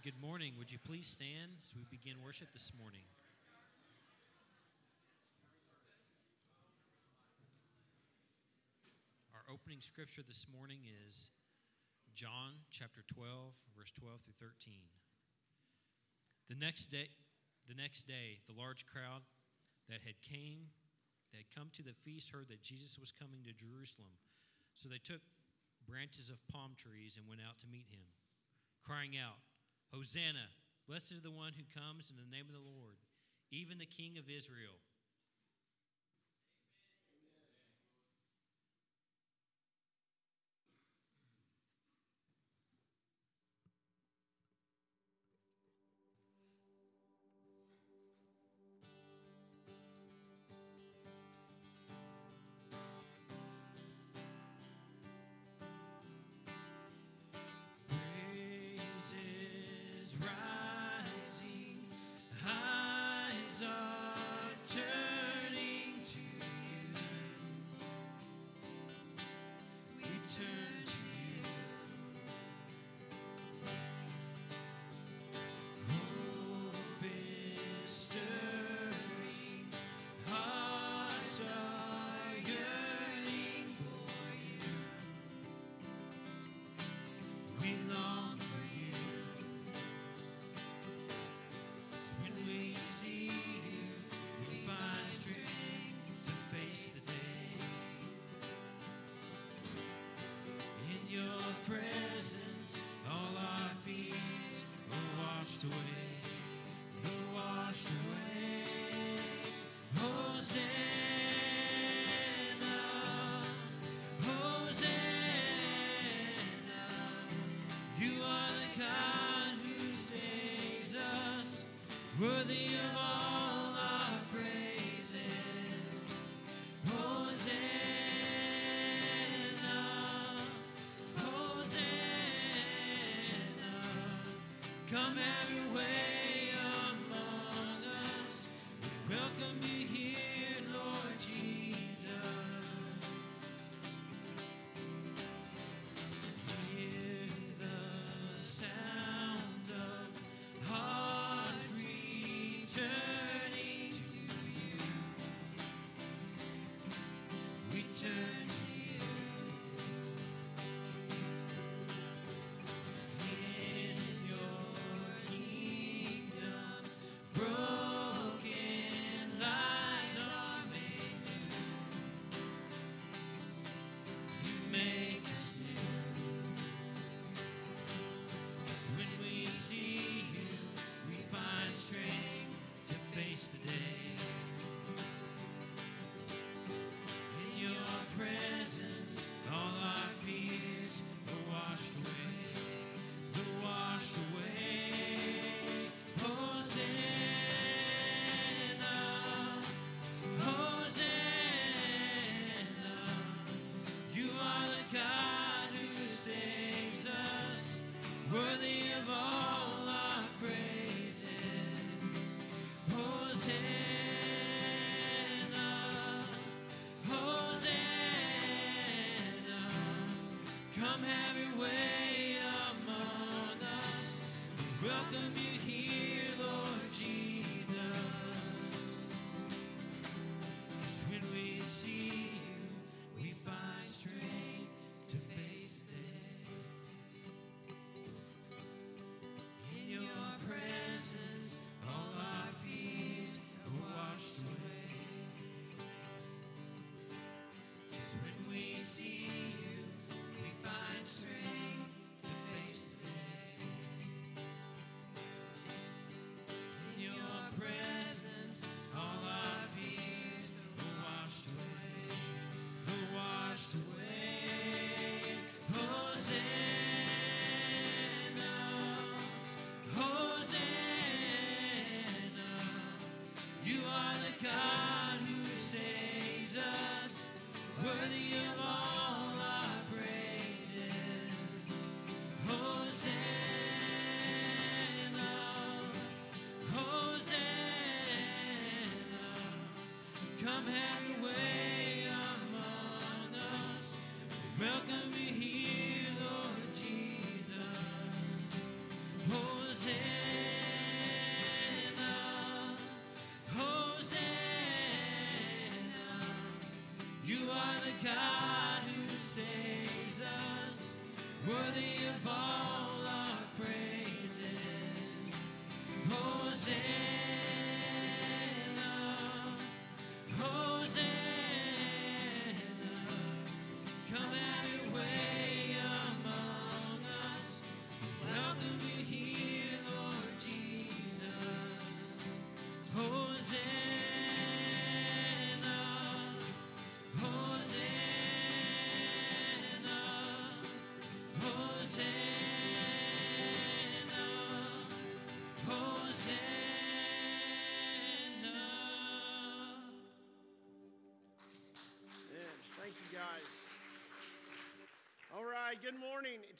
good morning. Would you please stand as we begin worship this morning? Our opening scripture this morning is John chapter 12, verse 12 through 13. The next day, the next day, the large crowd that had came, that had come to the feast, heard that Jesus was coming to Jerusalem. So they took branches of palm trees and went out to meet him, crying out, Hosanna, blessed is the one who comes in the name of the Lord, even the King of Israel.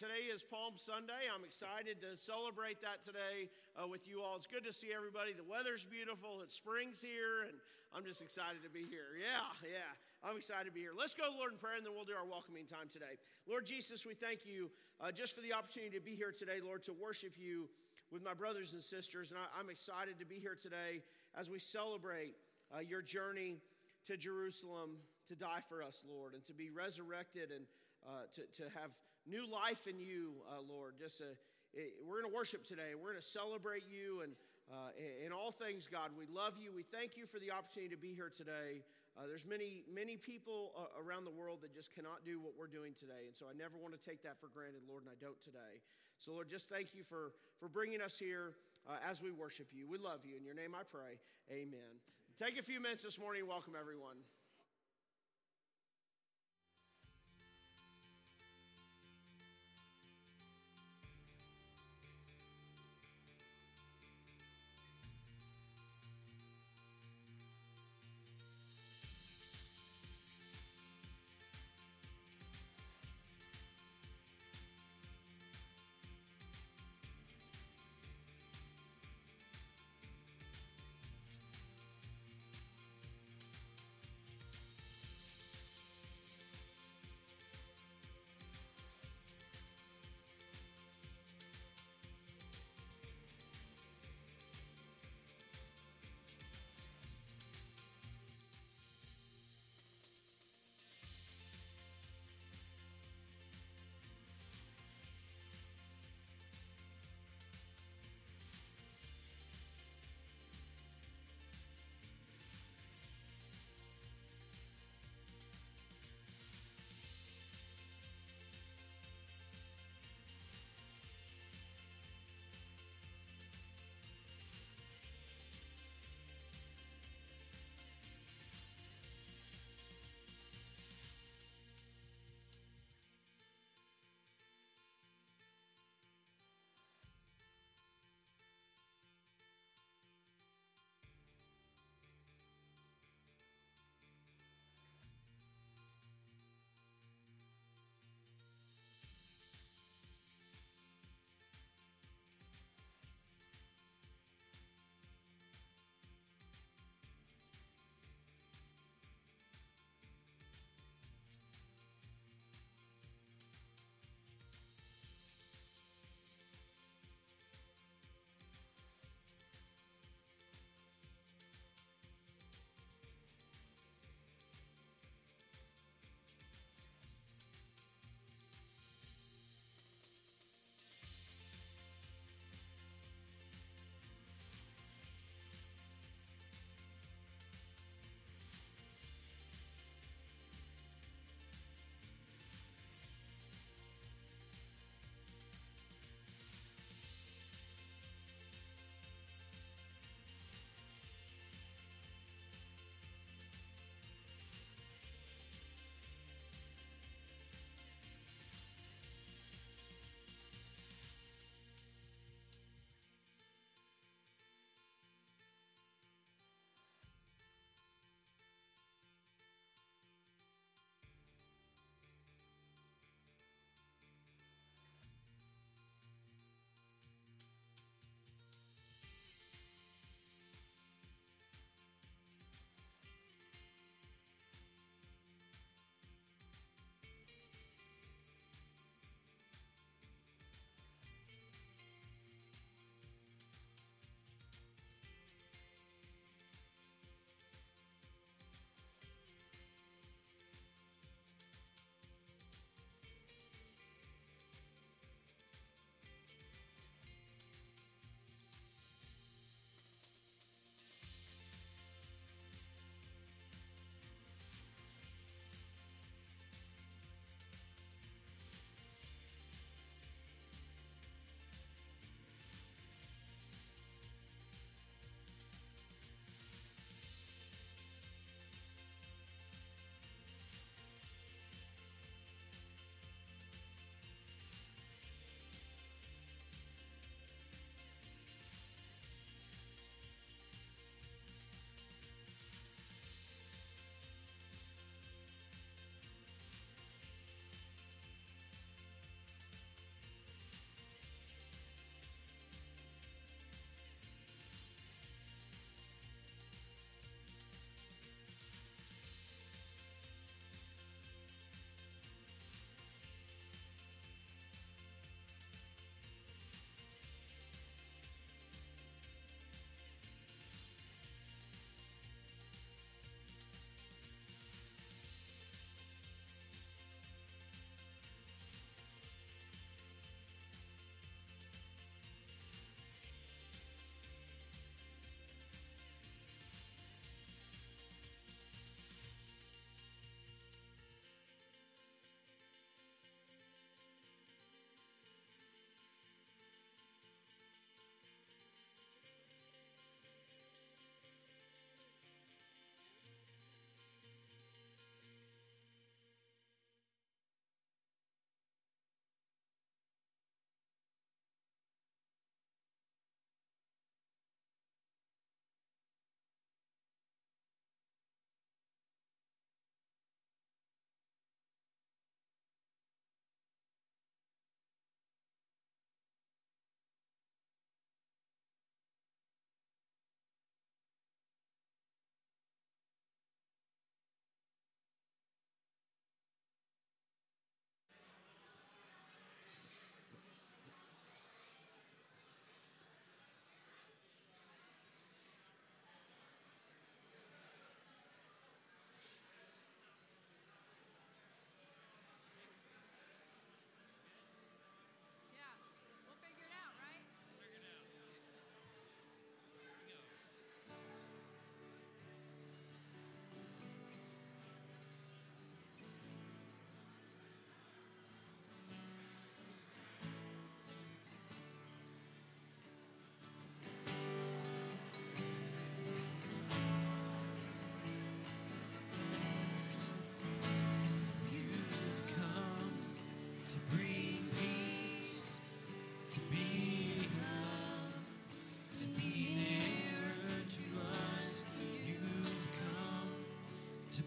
Today is Palm Sunday. I'm excited to celebrate that today uh, with you all. It's good to see everybody. The weather's beautiful, it's spring's here, and I'm just excited to be here. Yeah, yeah, I'm excited to be here. Let's go to Lord in prayer, and then we'll do our welcoming time today. Lord Jesus, we thank you uh, just for the opportunity to be here today, Lord, to worship you with my brothers and sisters. And I, am excited to be here today as we celebrate uh, your journey to Jerusalem to die for us, Lord, and to be resurrected and uh, to, to have new life in you, uh, Lord. Just a, it, we're going to worship today. We're going to celebrate you and uh, in all things, God. We love you. We thank you for the opportunity to be here today. Uh, there's many, many people uh, around the world that just cannot do what we're doing today. And so I never want to take that for granted, Lord, and I don't today. So, Lord, just thank you for, for bringing us here uh, as we worship you. We love you. In your name I pray. Amen. Take a few minutes this morning welcome everyone.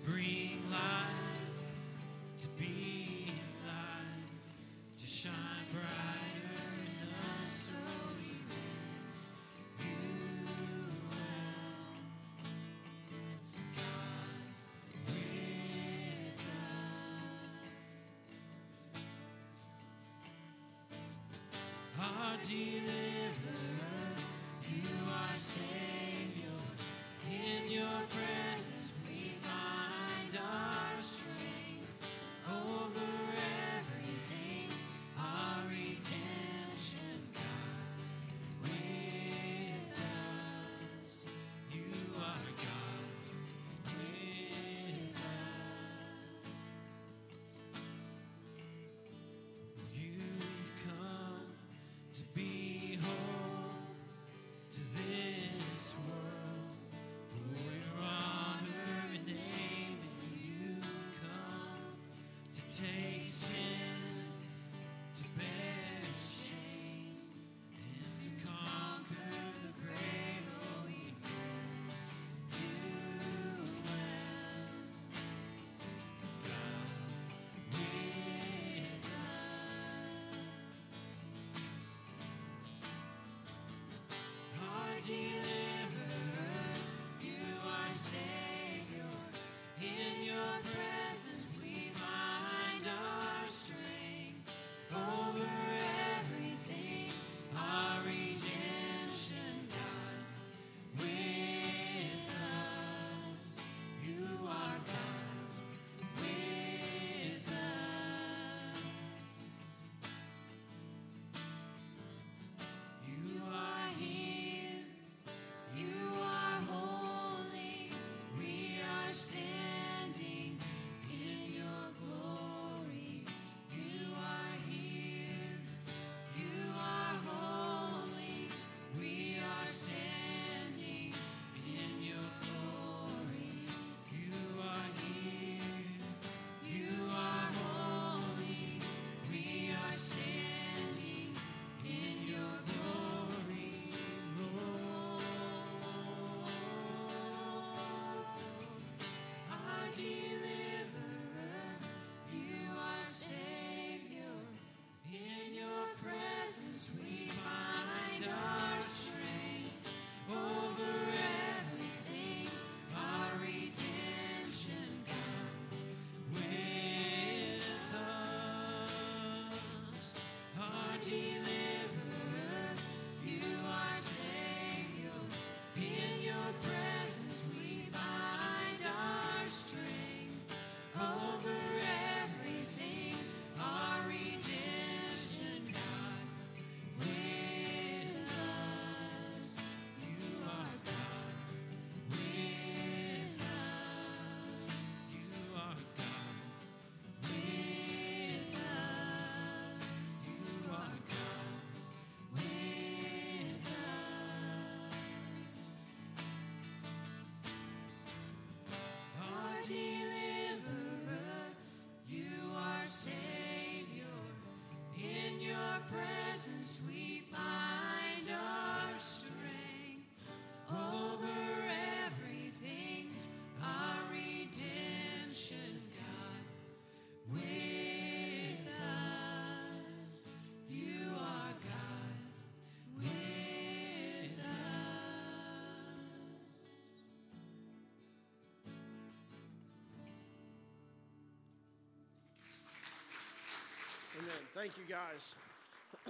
Bring life, to be light, to shine brighter in us. So we need you God with us. Our deliverer, Our Amen. Thank you, guys.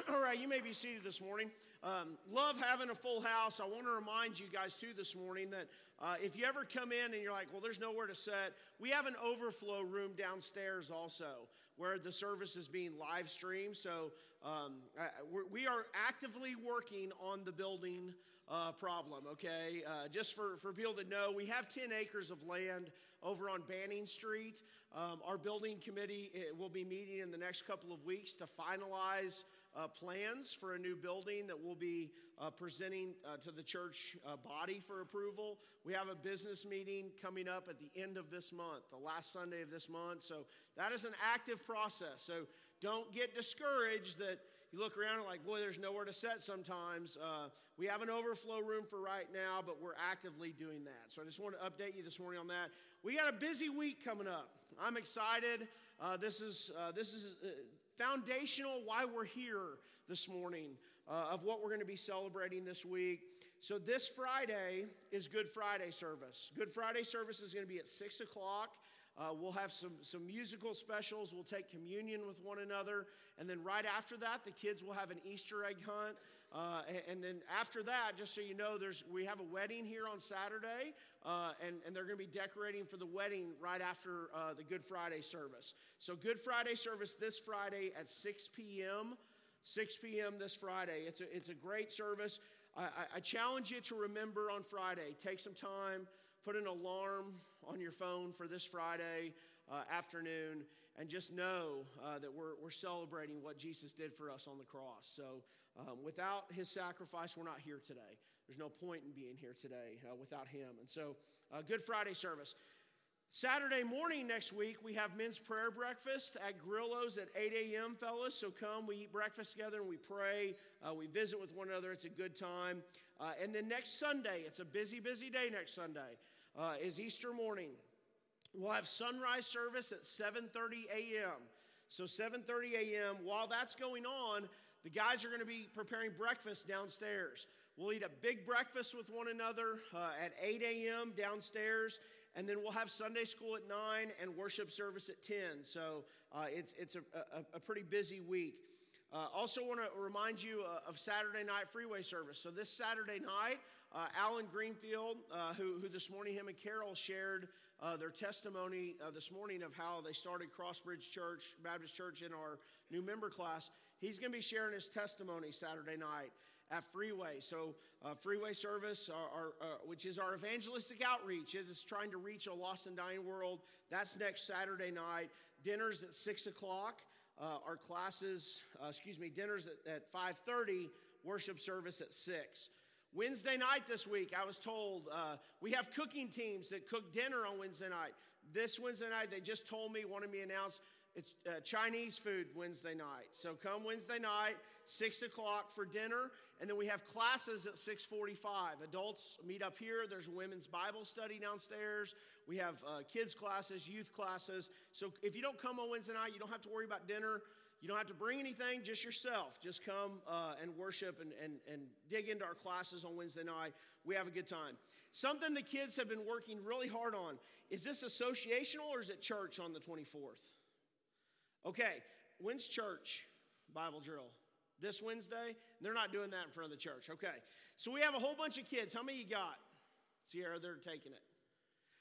All right, you may be seated this morning. Um, love having a full house. I want to remind you guys, too, this morning that uh, if you ever come in and you're like, well, there's nowhere to sit, we have an overflow room downstairs also where the service is being live streamed. So um, we are actively working on the building uh, problem, okay? Uh, just for, for people to know, we have 10 acres of land over on Banning Street. Um, our building committee eh, will be meeting in the next couple of weeks to finalize uh, plans for a new building that we'll be uh, presenting uh, to the church uh, body for approval. We have a business meeting coming up at the end of this month, the last Sunday of this month. So that is an active process. So don't get discouraged that you look around and like, boy, there's nowhere to set sometimes. Uh, we have an overflow room for right now, but we're actively doing that. So I just want to update you this morning on that. We got a busy week coming up. I'm excited. Uh, this is uh, this is uh, foundational why we're here this morning uh, of what we're going to be celebrating this week. So this Friday is Good Friday service. Good Friday service is going to be at six o'clock. Uh, we'll have some, some musical specials. We'll take communion with one another. And then right after that, the kids will have an Easter egg hunt. Uh, and, and, then after that, just so you know, there's, we have a wedding here on Saturday. Uh, and, and they're going to be decorating for the wedding right after uh, the Good Friday service. So, Good Friday service this Friday at 6 p.m. 6 p.m. this Friday. It's a, it's a great service. I, I, challenge you to remember on Friday. Take some time, put an alarm on your phone for this Friday uh, afternoon, and just know uh, that we're, we're celebrating what Jesus did for us on the cross. So, um, without his sacrifice, we're not here today. There's no point in being here today uh, without him. And so, uh, Good Friday service. Saturday morning next week, we have men's prayer breakfast at Grillo's at 8 a.m., fellas. So come, we eat breakfast together and we pray. Uh, we visit with one another. It's a good time. Uh, and then next Sunday, it's a busy, busy day next Sunday, uh, is Easter morning. We'll have sunrise service at 7.30 a.m. So 7.30 a.m. While that's going on, the guys are going to be preparing breakfast downstairs. We'll eat a big breakfast with one another uh, at 8 a.m. downstairs and then we'll have Sunday school at 9 and worship service at 10. So uh, it's, it's a, a, a, pretty busy week. Uh, also, want to remind you uh, of Saturday night freeway service. So, this Saturday night, uh, Alan Greenfield, uh, who, who this morning him and Carol shared uh, their testimony this morning of how they started Crossbridge Church, Baptist Church, in our new member class, he's going to be sharing his testimony Saturday night at Freeway. So, uh, Freeway service, our, our, uh, which is our evangelistic outreach, it is trying to reach a lost and dying world. That's next Saturday night. Dinners at six o'clock. Uh, our classes, uh, excuse me, dinners at, at five thirty. Worship service at six. Wednesday night this week, I was told uh, we have cooking teams that cook dinner on Wednesday night. This Wednesday night, they just told me, wanted me to announce it's uh, Chinese food Wednesday night. So come Wednesday night, six o'clock for dinner, and then we have classes at six forty-five. Adults meet up here. There's women's Bible study downstairs. We have uh, kids classes, youth classes. So if you don't come on Wednesday night, you don't have to worry about dinner. You don't have to bring anything, just yourself. Just come uh, and worship and, and, and dig into our classes on Wednesday night. We have a good time. Something the kids have been working really hard on is this associational or is it church on the 24th? Okay, when's church Bible drill? This Wednesday? They're not doing that in front of the church. Okay, so we have a whole bunch of kids. How many you got? Sierra, they're taking it.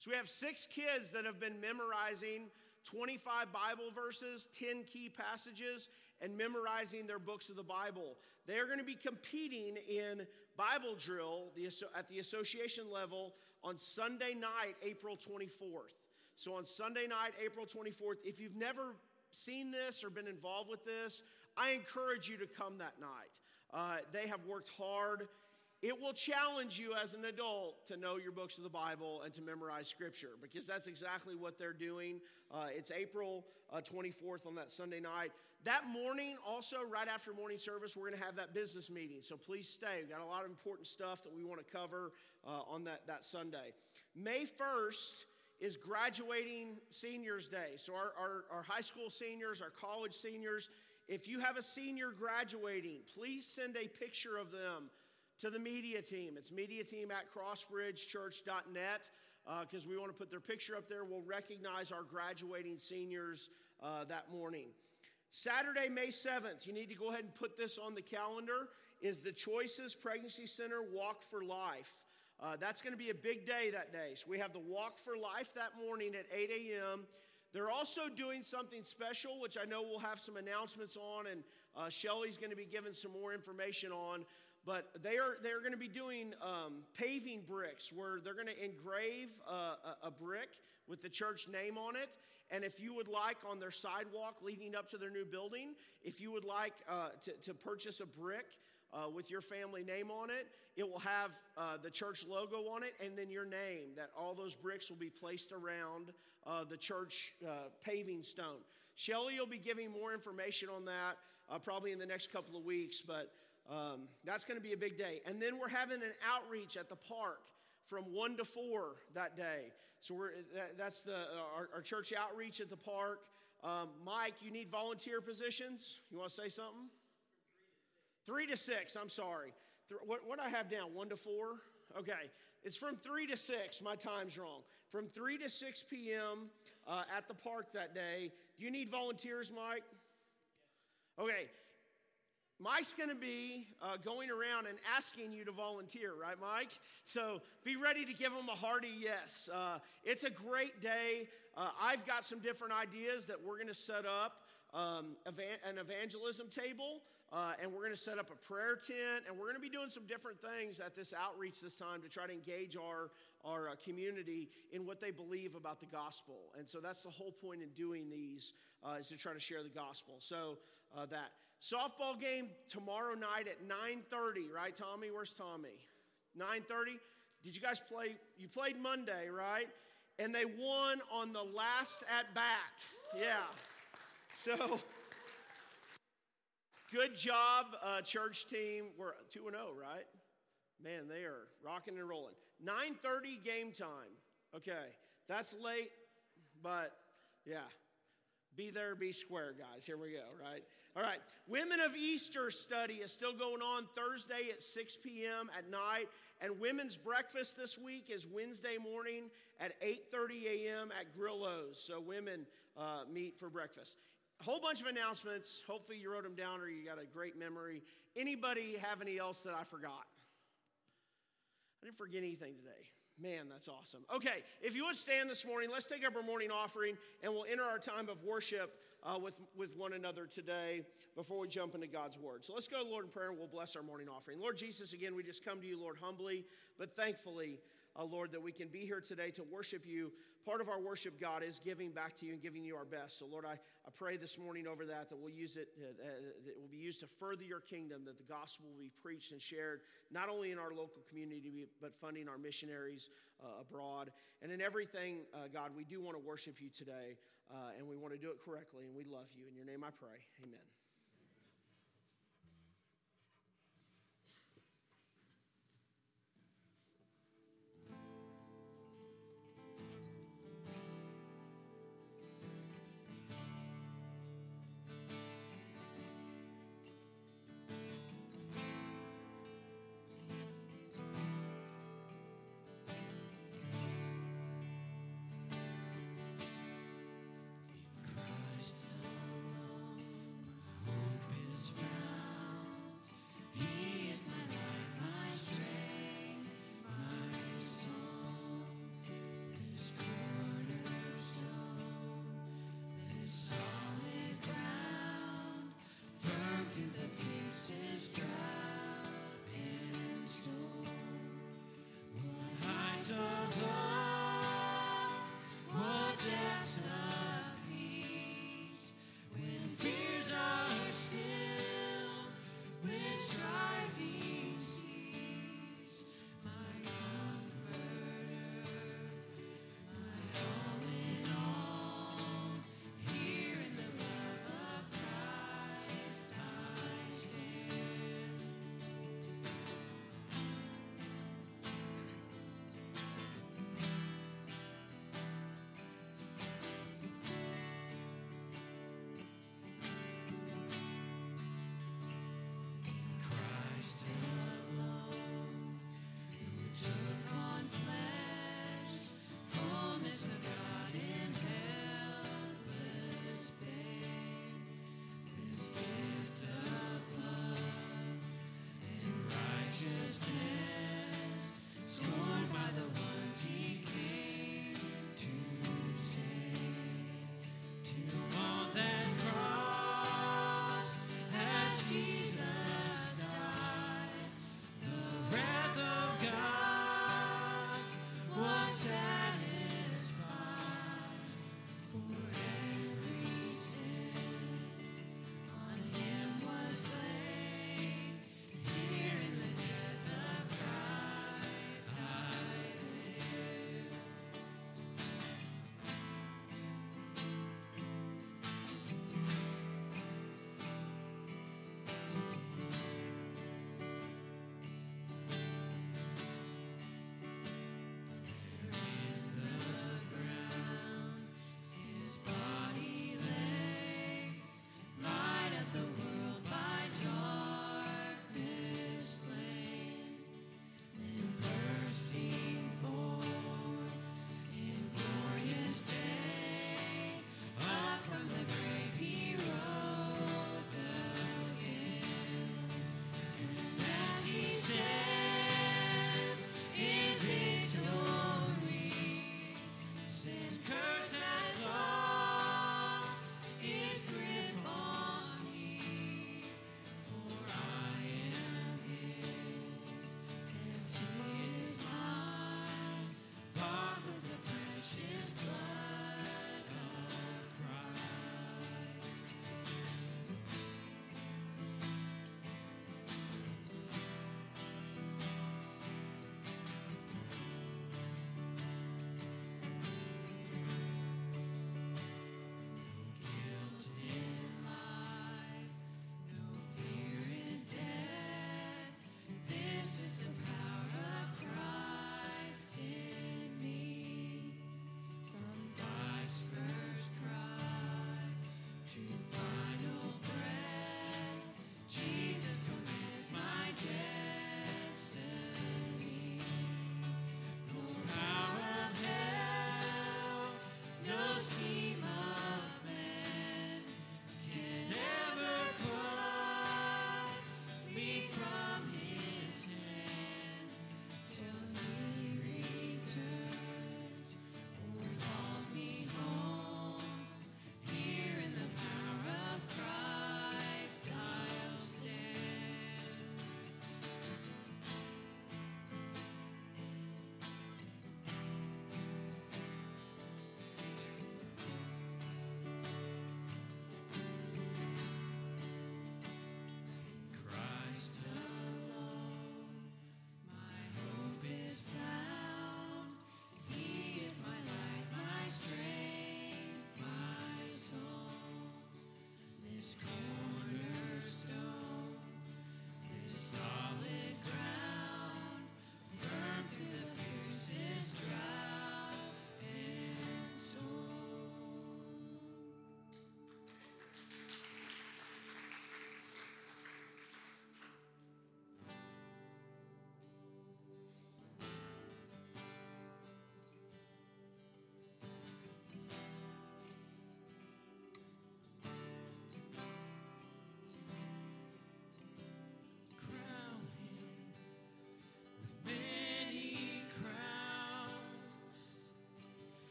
So we have six kids that have been memorizing 25 Bible verses, 10 key passages, and memorizing their books of the Bible. They are going to be competing in Bible drill at the association level on Sunday night, April 24th. So on Sunday night, April 24th, if you've never seen this or been involved with this, I encourage you to come that night. Uh, they have worked hard. It will challenge you as an adult to know your books of the Bible and to memorize Scripture because that's exactly what they're doing. Uh, it's April uh, 24th on that Sunday night. That morning, also, right after morning service, we're going to have that business meeting. So please stay. We've got a lot of important stuff that we want to cover uh, on that, that Sunday. May 1st, is graduating seniors day. So, our, our, our, high school seniors, our college seniors, if you have a senior graduating, please send a picture of them to the media team. It's media team at crossbridgechurch.net because uh, we want to put their picture up there. We'll recognize our graduating seniors uh, that morning. Saturday, May 7th, you need to go ahead and put this on the calendar, is the Choices Pregnancy Center Walk for Life. Uh, that's going to be a big day that day. So we have the Walk for Life that morning at 8 a.m. They're also doing something special, which I know we'll have some announcements on, and uh, Shelly's going to be giving some more information on. But they are they're going to be doing um, paving bricks, where they're going to engrave a, a brick with the church name on it. And if you would like on their sidewalk leading up to their new building, if you would like uh, to, to purchase a brick uh, with your family name on it. It will have uh, the church logo on it and then your name, that all those bricks will be placed around uh, the church uh, paving stone. Shelly will be giving more information on that. uh, probably in the next couple of weeks, but um, that's going to be a big day. And then we're having an outreach at the park from 1 to 4 that day. So we're, that, that's the, our, our, church outreach at the park. Um, Mike, you need volunteer positions? You want to say something? Three to six, I'm sorry. What, what I have down? One to four? Okay. It's from three to six. My time's wrong. From three to 6 p.m. Uh, at the park that day. Do you need volunteers, Mike? Okay. Mike's going to be uh, going around and asking you to volunteer, right, Mike? So be ready to give him a hearty yes. Uh, it's a great day. Uh, I've got some different ideas that we're going to set up um, an evangelism table, uh, and we're going to set up a prayer tent, and we're going to be doing some different things at this outreach this time to try to engage our, our uh, community in what they believe about the gospel. And so that's the whole point in doing these uh, is to try to share the gospel. So uh, that softball game tomorrow night at 9:30, right, Tommy? Where's Tommy? 9:30. Did you guys play? You played Monday, right? And they won on the last at bat. Yeah. So, good job, uh, church team. We're 2 0, right? Man, they are rocking and rolling. 9:30 game time. Okay, that's late, but yeah. Be there, be square, guys. Here we go, right? All right. Women of Easter study is still going on Thursday at 6 p.m. at night. And women's breakfast this week is Wednesday morning at 8.30 a.m. at Grillo's. So women uh, meet for breakfast. Whole bunch of announcements. Hopefully you wrote them down or you got a great memory. Anybody have any else that I forgot? I didn't forget anything today. Man, that's awesome. Okay, if you would stand this morning, let's take up our morning offering and we'll enter our time of worship uh, with, with one another today before we jump into God's word. So let's go to Lord in prayer and we'll bless our morning offering. Lord Jesus, again, we just come to you, Lord, humbly, but thankfully, uh, Lord, that we can be here today to worship you part of our worship, God, is giving back to you and giving you our best. So, Lord, I, I pray this morning over that, that we'll use it, uh, uh, that it will be used to further your kingdom, that the gospel will be preached and shared, not only in our local community, but funding our missionaries uh, abroad. And in everything, uh, God, we do want to worship you today, uh, and we want to do it correctly, and we love you. In your name I pray. Amen.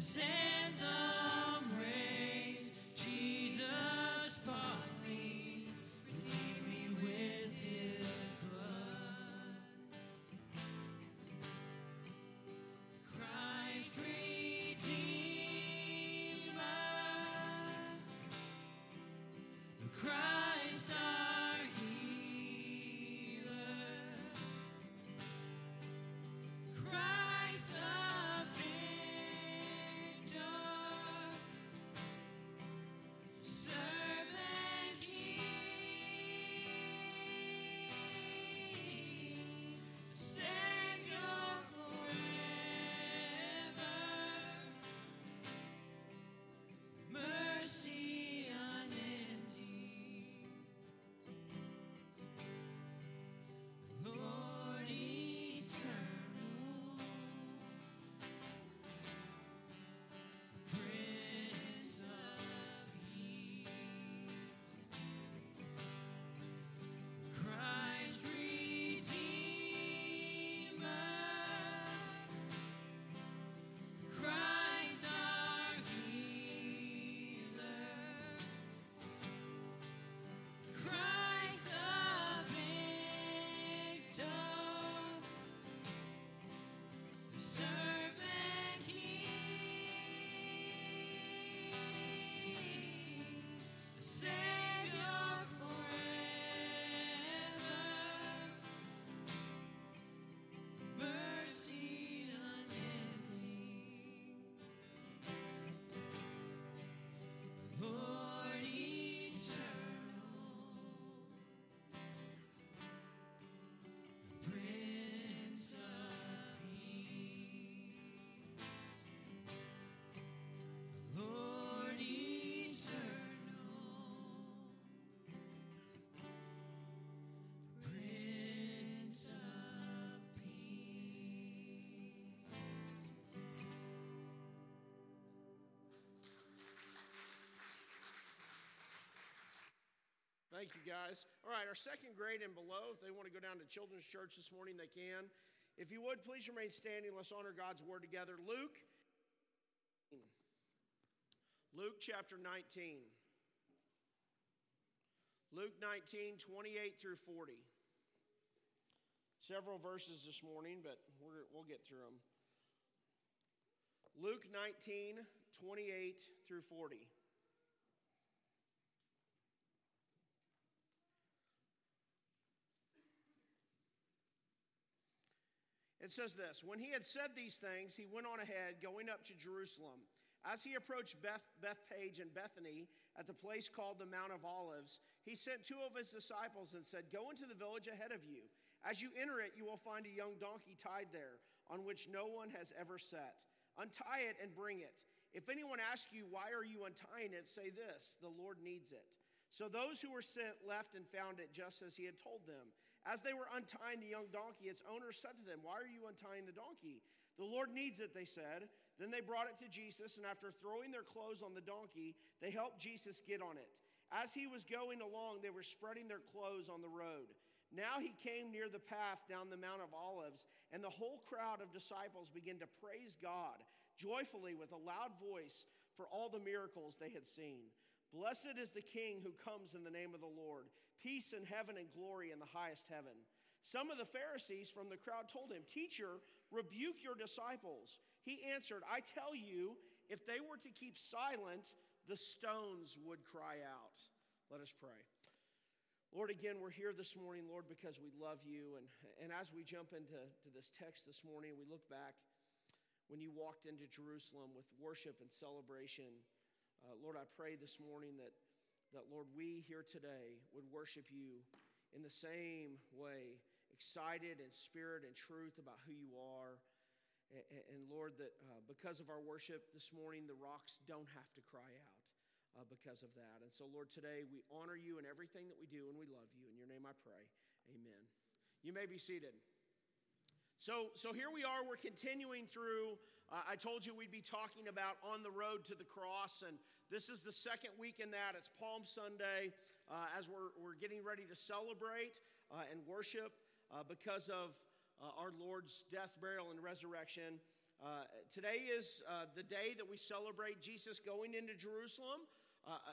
Say Thank you, guys. All right, our second grade and below, if they want to go down to Children's Church this morning, they can. If you would, please remain standing. Let's honor God's word together. Luke, Luke chapter 19. Luke 19, 28 through 40. Several verses this morning, but we will get through them. Luke 19, 28 through 40. It says this When he had said these things, he went on ahead, going up to Jerusalem. As he approached Beth, Bethphage and Bethany at the place called the Mount of Olives, he sent two of his disciples and said, Go into the village ahead of you. As you enter it, you will find a young donkey tied there, on which no one has ever sat. Untie it and bring it. If anyone asks you, Why are you untying it? say this The Lord needs it. So those who were sent left and found it just as he had told them. As they were untying the young donkey, its owner said to them, Why are you untying the donkey? The Lord needs it, they said. Then they brought it to Jesus, and after throwing their clothes on the donkey, they helped Jesus get on it. As he was going along, they were spreading their clothes on the road. Now he came near the path down the Mount of Olives, and the whole crowd of disciples began to praise God joyfully with a loud voice for all the miracles they had seen. Blessed is the King who comes in the name of the Lord peace in heaven and glory in the highest heaven. Some of the Pharisees from the crowd told him, Teacher, rebuke your disciples. He answered, I tell you, if they were to keep silent, the stones would cry out. Let us pray. Lord, again, we're here this morning, Lord, because we love you. And, and as we jump into to this text this morning, we look back when you walked into Jerusalem with worship and celebration. Uh, Lord, I pray this morning that that, Lord, we here today would worship you in the same way, excited in spirit and truth about who you are. And, Lord, that uh, because of our worship this morning, the rocks don't have to cry out uh, because of that. And so, Lord, today we honor you in everything that we do, and we love you. In your name I pray. Amen. You may be seated. So, so here we are, we're continuing through. Uh, I told you we'd be talking about on the road to the cross, and this is the second week in that. It's Palm Sunday uh, as we're, we're getting ready to celebrate uh, and worship uh, because of uh, our Lord's death, burial, and resurrection. Uh, today is uh, the day that we celebrate Jesus going into Jerusalem,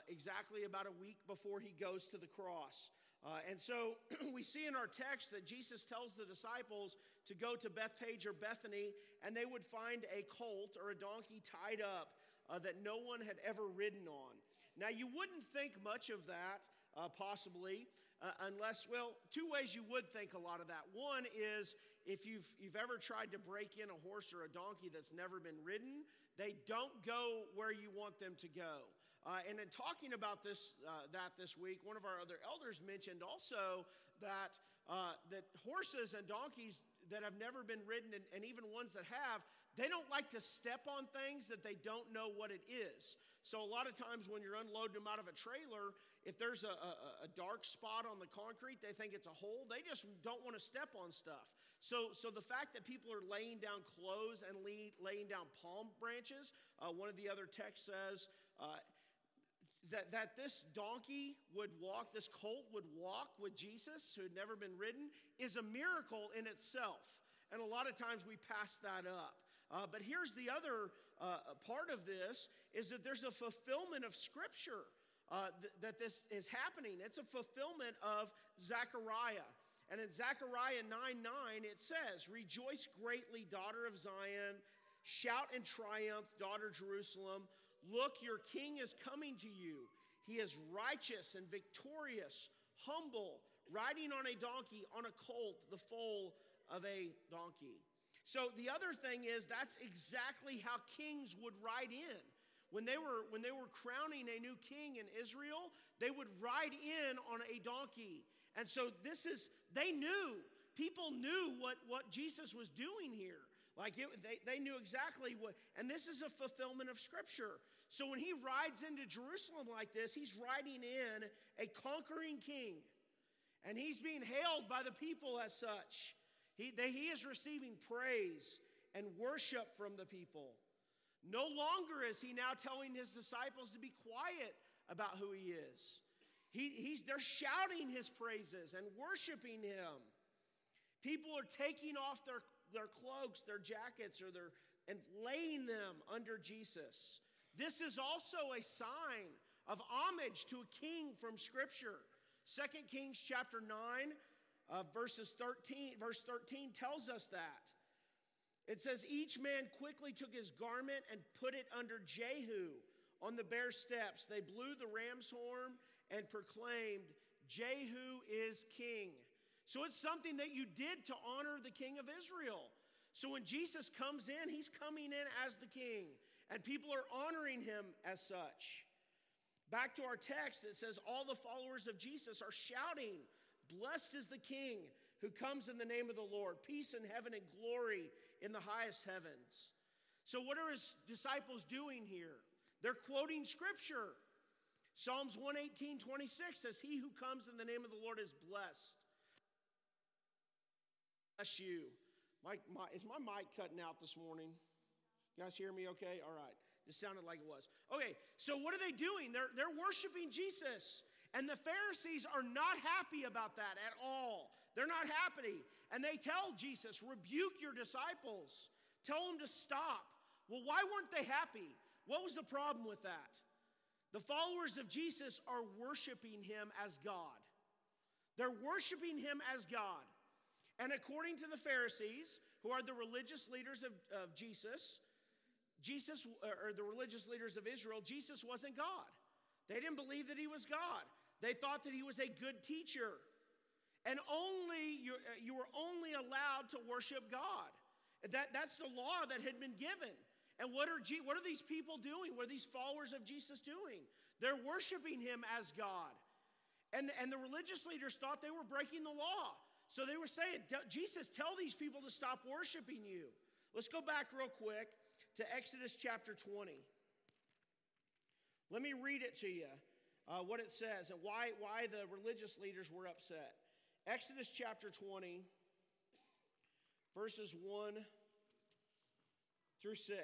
exactly about a week before he goes to the cross. Uh, and so we see in our text that Jesus tells the disciples to go to Bethphage or Bethany, and they would find a colt or a donkey tied up uh, that no one had ever ridden on. Now, you wouldn't think much of that, uh, possibly, uh, unless, well, two ways you would think a lot of that. One is if you've, you've ever tried to break in a horse or a donkey that's never been ridden, they don't go where you want them to go. Uh, and in talking about this, uh, that this week, one of our other elders mentioned also that, uh, that horses and donkeys that have never been ridden, and, and even ones that have, they don't like to step on things that they don't know what it is. So, a lot of times when you're unloading them out of a trailer, if there's a, a, a dark spot on the concrete, they think it's a hole. They just don't want to step on stuff. So, so the fact that people are laying down clothes and lay, laying down palm branches, uh, one of the other texts says uh, that, that this donkey would walk, this colt would walk with Jesus, who had never been ridden, is a miracle in itself. And a lot of times we pass that up. Uh, but here's the other uh, part of this is that there's a fulfillment of Scripture uh, th- that this is happening. It's a fulfillment of Zechariah. And in Zechariah 9 9, it says, Rejoice greatly, daughter of Zion. Shout in triumph, daughter Jerusalem. Look, your king is coming to you. He is righteous and victorious, humble, riding on a donkey, on a colt, the foal of a donkey. So the other thing is that's exactly how kings would ride in. When they were when they were crowning a new king in Israel, they would ride in on a donkey. And so this is, they knew, people knew what, what Jesus was doing here. Like it, they, they knew exactly what, and this is a fulfillment of Scripture. So when he rides into Jerusalem like this, he's riding in a conquering king. And he's being hailed by the people as such. He, they, he is receiving praise and worship from the people. No longer is he now telling his disciples to be quiet about who he is. He, he's, they're shouting his praises and worshiping him. People are taking off their, their cloaks, their jackets, or their, and laying them under Jesus. This is also a sign of homage to a king from Scripture. Second Kings chapter 9, uh, verses 13, verse 13 tells us that. It says, Each man quickly took his garment and put it under Jehu on the bare steps. They blew the ram's horn and proclaimed, Jehu is king. So it's something that you did to honor the king of Israel. So when Jesus comes in, he's coming in as the king, and people are honoring him as such. Back to our text, it says, All the followers of Jesus are shouting, Blessed is the king who comes in the name of the Lord, peace in heaven and glory in the highest heavens. So, what are his disciples doing here? They're quoting scripture. Psalms 118, 26 says, He who comes in the name of the Lord is blessed. Bless you. My, my, is my mic cutting out this morning? You guys hear me okay? All right. It sounded like it was. Okay, so what are they doing? They're, they're worshiping Jesus. And the Pharisees are not happy about that at all. They're not happy. And they tell Jesus, rebuke your disciples, tell them to stop. Well, why weren't they happy? What was the problem with that? The followers of Jesus are worshiping him as God. They're worshiping him as God. And according to the Pharisees, who are the religious leaders of, of Jesus, Jesus, or the religious leaders of Israel, Jesus wasn't God. They didn't believe that he was God. They thought that he was a good teacher. And only you, uh, you were only allowed to worship God. That, that's the law that had been given. And what are, what are these people doing? What are these followers of Jesus doing? They're worshiping him as God. And, and the religious leaders thought they were breaking the law. So they were saying, Jesus, tell these people to stop worshiping you. Let's go back real quick to Exodus chapter 20. Let me read it to you, uh, what it says, and why, why the religious leaders were upset. Exodus chapter 20, verses 1 through 6.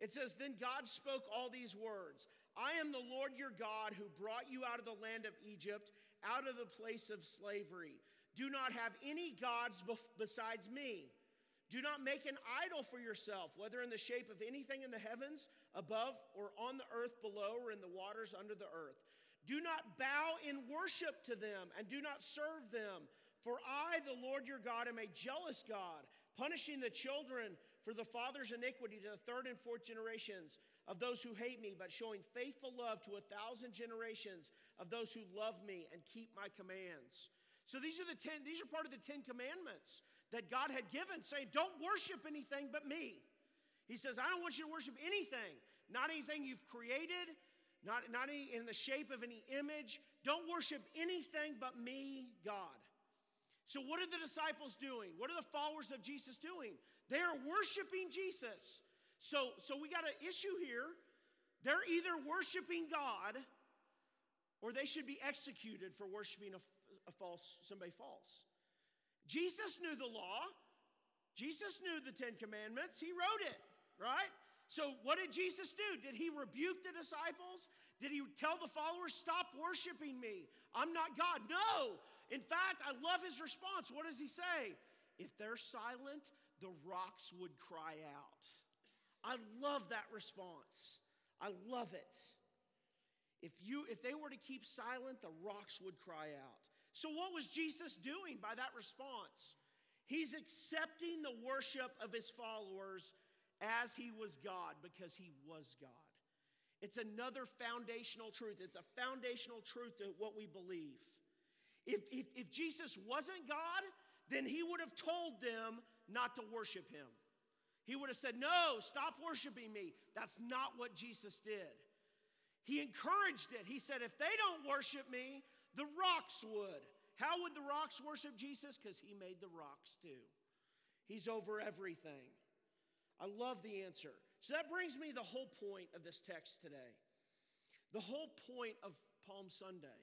It says, Then God spoke all these words I am the Lord your God who brought you out of the land of Egypt, out of the place of slavery. Do not have any gods besides me. Do not make an idol for yourself, whether in the shape of anything in the heavens above or on the earth below or in the waters under the earth. Do not bow in worship to them and do not serve them. For I, the Lord your God, am a jealous God, punishing the children for the father's iniquity to the third and fourth generations of those who hate me, but showing faithful love to a thousand generations of those who love me and keep my commands. So these are the ten, these are part of the Ten Commandments that God had given, saying, Don't worship anything but me. He says, I don't want you to worship anything, not anything you've created, not, not any, in the shape of any image. Don't worship anything but me, God. So, what are the disciples doing? What are the followers of Jesus doing? They are worshiping Jesus. So, so we got an issue here. They're either worshiping God or they should be executed for worshiping a, a false, somebody false. Jesus knew the law. Jesus knew the Ten Commandments. He wrote it, right? So, what did Jesus do? Did he rebuke the disciples? Did he tell the followers, Stop worshiping me? I'm not God. No. In fact, I love his response. What does he say? If they're silent, the rocks would cry out. I love that response. I love it. If, you, if they were to keep silent, the rocks would cry out. So, what was Jesus doing by that response? He's accepting the worship of his followers as he was God because he was God. It's another foundational truth. It's a foundational truth to what we believe. If, if, if Jesus wasn't God, then he would have told them not to worship him. He would have said, No, stop worshiping me. That's not what Jesus did. He encouraged it. He said, If they don't worship me, the rocks would. How would the rocks worship Jesus? Because he made the rocks do. He's over everything. I love the answer. So that brings me the whole point of this text today. The whole point of Palm Sunday.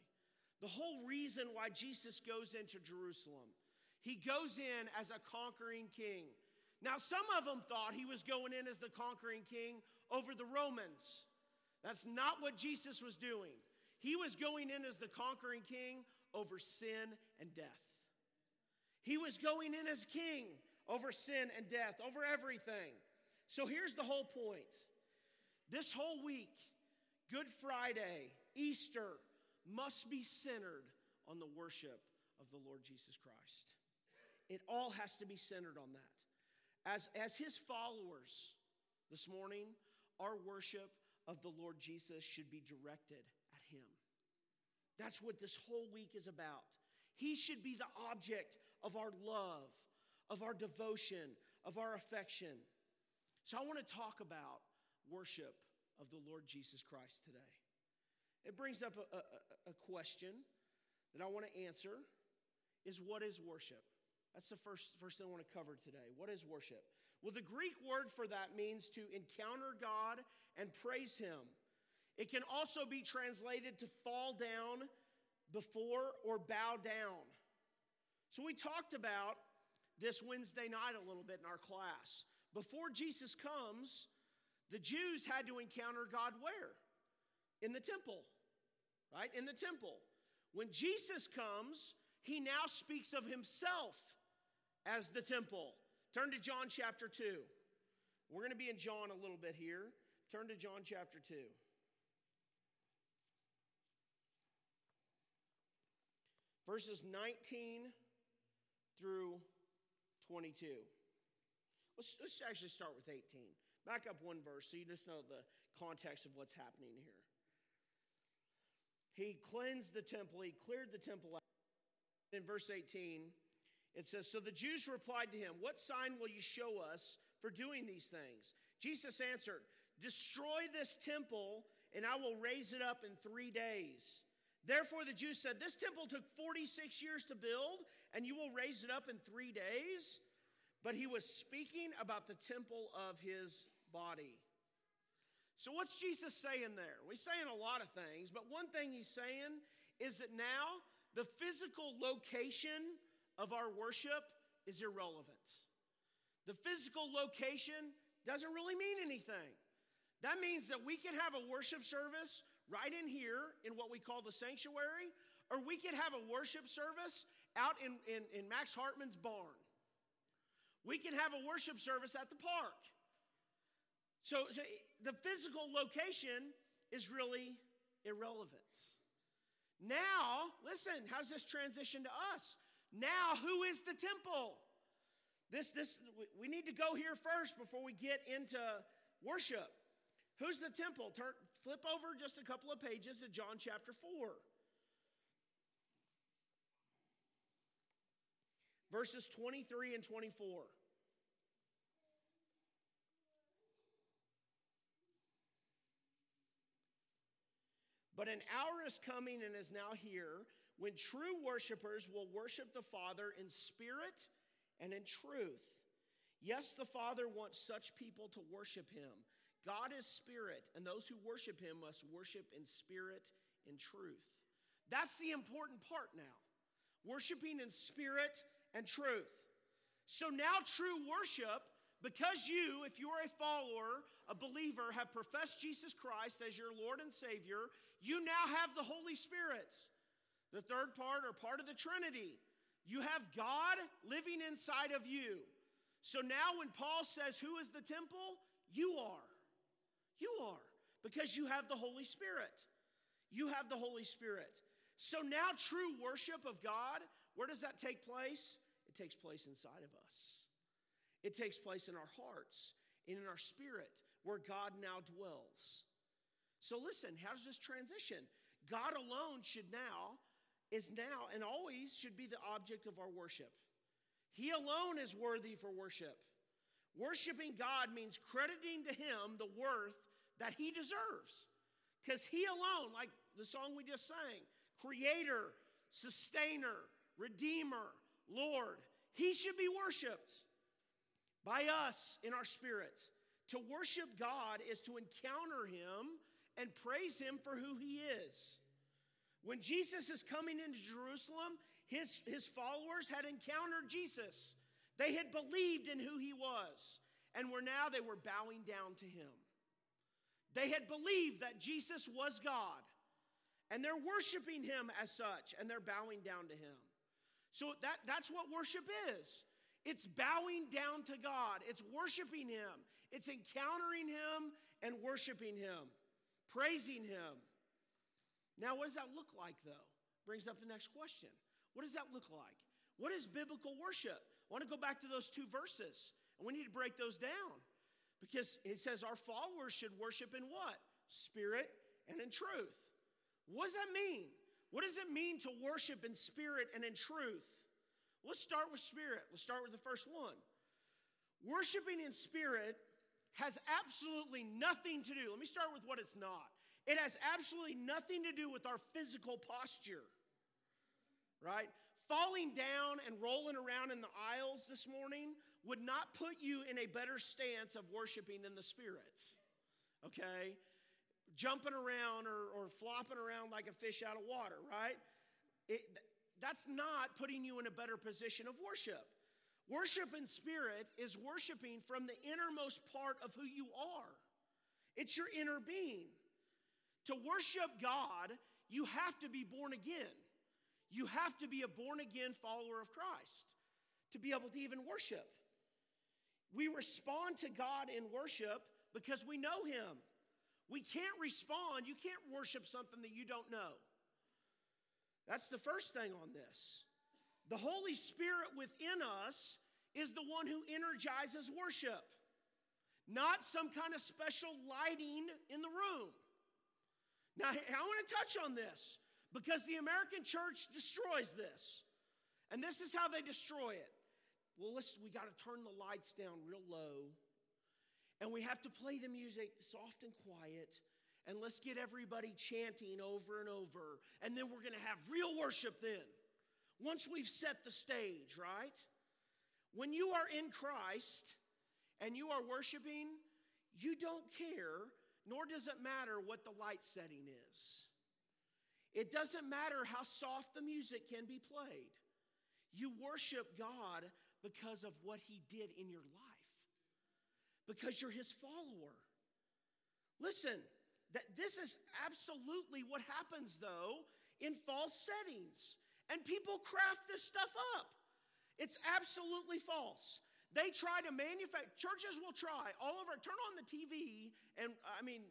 The whole reason why Jesus goes into Jerusalem. He goes in as a conquering king. Now, some of them thought he was going in as the conquering king over the Romans. That's not what Jesus was doing. He was going in as the conquering king over sin and death. He was going in as king over sin and death, over everything. So here's the whole point this whole week, Good Friday, Easter, must be centered on the worship of the Lord Jesus Christ. It all has to be centered on that. As, as his followers this morning, our worship of the Lord Jesus should be directed. That's what this whole week is about. He should be the object of our love, of our devotion, of our affection. So I want to talk about worship of the Lord Jesus Christ today. It brings up a, a, a question that I want to answer is what is worship? That's the first, first thing I want to cover today. What is worship? Well, the Greek word for that means to encounter God and praise Him. It can also be translated to fall down before or bow down. So we talked about this Wednesday night a little bit in our class. Before Jesus comes, the Jews had to encounter God where? In the temple, right? In the temple. When Jesus comes, he now speaks of himself as the temple. Turn to John chapter 2. We're going to be in John a little bit here. Turn to John chapter 2. Verses 19 through 22. Let's, let's actually start with 18. Back up one verse so you just know the context of what's happening here. He cleansed the temple, he cleared the temple out. In verse 18, it says So the Jews replied to him, What sign will you show us for doing these things? Jesus answered, Destroy this temple, and I will raise it up in three days. Therefore, the Jews said, This temple took 46 years to build, and you will raise it up in three days. But he was speaking about the temple of his body. So, what's Jesus saying there? He's saying a lot of things, but one thing he's saying is that now the physical location of our worship is irrelevant. The physical location doesn't really mean anything. That means that we can have a worship service right in here in what we call the sanctuary, or we could have a worship service out in, in, in Max Hartman's barn. We can have a worship service at the park. So, so the physical location is really irrelevant. Now, listen, how's this transition to us? Now, who is the temple? This, this, we need to go here first before we get into worship. Who's the temple? Turn, flip over just a couple of pages to John chapter 4. Verses 23 and 24. But an hour is coming and is now here when true worshipers will worship the Father in spirit and in truth. Yes, the Father wants such people to worship him. God is spirit, and those who worship him must worship in spirit and truth. That's the important part now. Worshiping in spirit and truth. So now, true worship, because you, if you are a follower, a believer, have professed Jesus Christ as your Lord and Savior, you now have the Holy Spirit. The third part or part of the Trinity. You have God living inside of you. So now, when Paul says, Who is the temple? You are. You are. Because you have the Holy Spirit. You have the Holy Spirit. So now, true worship of God, where does that take place? It takes place inside of us. It takes place in our hearts, and in our spirit, where God now dwells. So listen, how does this transition? God alone should now, is now, and always should be the object of our worship. He alone is worthy for worship. Worshiping God means crediting to Him the worth that He deserves. Because He alone, like the song we just sang, Creator, Sustainer, Redeemer, Lord, He should be worshiped by us in our spirit. To worship God is to encounter Him and praise him for who he is. When Jesus is coming into Jerusalem, his, his followers had encountered Jesus. They had believed in who he was, and were now they were bowing down to him. They had believed that Jesus was God, and they're worshiping him as such, and they're bowing down to him. So that, that's what worship is. It's bowing down to God. It's worshiping Him. It's encountering Him and worshiping Him praising Him. Now, what does that look like, though? Brings up the next question. What does that look like? What is biblical worship? I want to go back to those two verses, and we need to break those down because it says our followers should worship in what? Spirit and in truth. What does that mean? What does it mean to worship in spirit and in truth? Let's start with spirit. Let's start with the first one. Worshiping in spirit has absolutely nothing to do. Let me start with what it's not. It has absolutely nothing to do with our physical posture, right? Falling down and rolling around in the aisles this morning would not put you in a better stance of worshiping in the Spirit, okay? Jumping around or, or flopping around like a fish out of water, right? It, that's not putting you in a better position of worship. Worship in spirit is worshiping from the innermost part of who you are, it's your inner being. To worship God, you have to be born again. You have to be a born again follower of Christ to be able to even worship. We respond to God in worship because we know Him. We can't respond, you can't worship something that you don't know. That's the first thing on this. The Holy Spirit within us is the one who energizes worship, not some kind of special lighting in the room. Now, I want to touch on this because the American church destroys this. And this is how they destroy it. Well, let's, we got to turn the lights down real low. And we have to play the music soft and quiet. And let's get everybody chanting over and over. And then we're going to have real worship then once we've set the stage, right? When you are in Christ and you are worshiping, you don't care, nor does it matter what the light setting is. It doesn't matter how soft the music can be played. You worship God because of what He did in your life, because you're His follower. Listen, that this is absolutely what happens though in false settings. And people craft this stuff up. It's absolutely false. They try to manufacture, churches will try all over, turn on the TV, and I mean,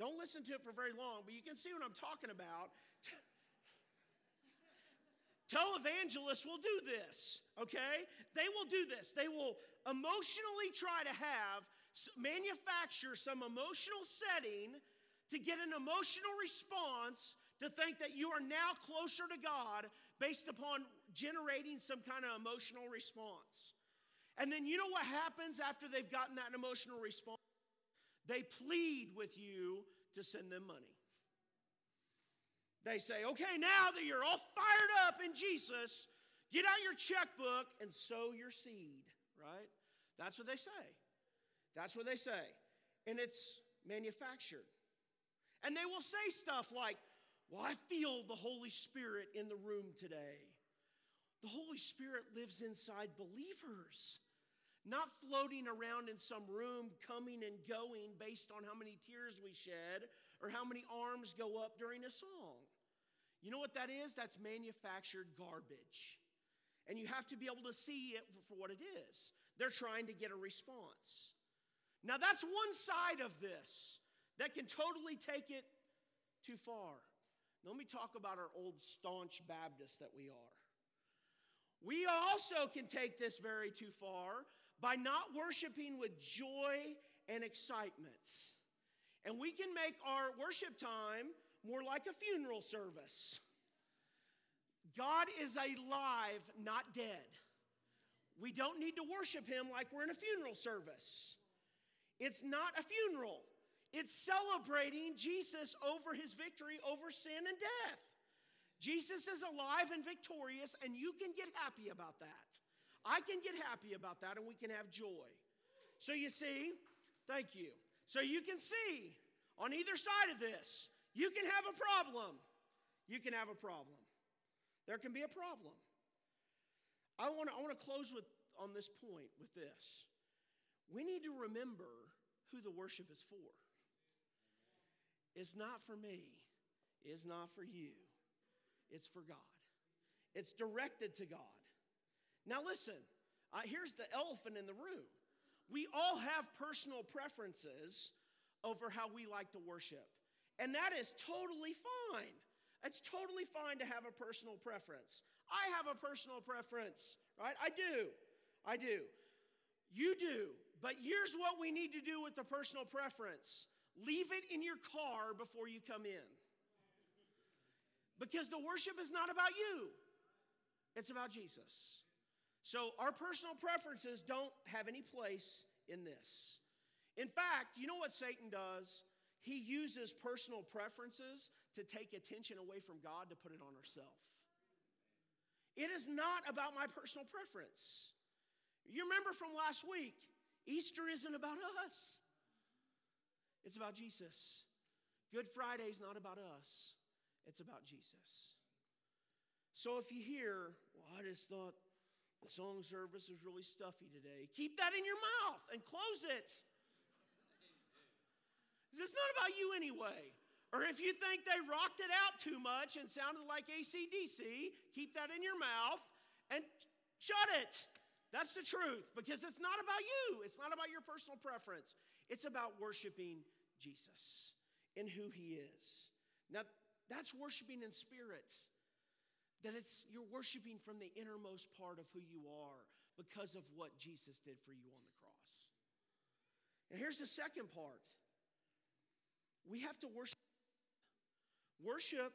don't listen to it for very long, but you can see what I'm talking about. Televangelists will do this, okay? They will do this. They will emotionally try to have, manufacture some emotional setting to get an emotional response to think that you are now closer to God based upon generating some kind of emotional response. And then you know what happens after they've gotten that emotional response? They plead with you to send them money. They say, okay, now that you're all fired up in Jesus, get out your checkbook and sow your seed, right? That's what they say. That's what they say. And it's manufactured. And they will say stuff like, well, I feel the Holy Spirit in the room today. The Holy Spirit lives inside believers, not floating around in some room, coming and going based on how many tears we shed or how many arms go up during a song. You know what that is? That's manufactured garbage. And you have to be able to see it for what it is. They're trying to get a response. Now, that's one side of this that can totally take it too far. Let me talk about our old staunch Baptists that we are. We also can take this very too far by not worshiping with joy and excitement. And we can make our worship time more like a funeral service. God is alive, not dead. We don't need to worship him like we're in a funeral service. It's not a funeral, it's celebrating Jesus over his victory over sin and death. Jesus is alive and victorious, and you can get happy about that. I can get happy about that, and we can have joy. So you see, thank you. So you can see on either side of this, you can have a problem. You can have a problem. There can be a problem. I want to I close with on this point with this. We need to remember who the worship is for. It's not for me. It's not for you it's for God. It's directed to God. Now, listen, uh, here's the elephant in the room. We all have personal preferences over how we like to worship, and that is totally fine. It's totally fine to have a personal preference. I have a personal preference, right? I do. I do. You do. But here's what we need to do with the personal preference leave it in your car before you come in. Because the worship is not about you, it's about Jesus. So our personal preferences don't have any place in this. In fact, you know what Satan does? He uses personal preferences to take attention away from God to put it on herself. It is not about my personal preference. You remember from last week, Easter isn't about us, it's about Jesus. Good Friday is not about us, it's about Jesus. So if you hear, well, I just thought the song service was really stuffy today, keep that in your mouth and close it. It's not about you anyway. Or if you think they rocked it out too much and sounded like AC/DC, keep that in your mouth and shut it. That's the truth because it's not about you. It's not about your personal preference. It's about worshiping Jesus and who he is. Now, that's worshiping in spirit. That it's you're worshiping from the innermost part of who you are because of what Jesus did for you on the cross. And here's the second part. We have to worship. Worship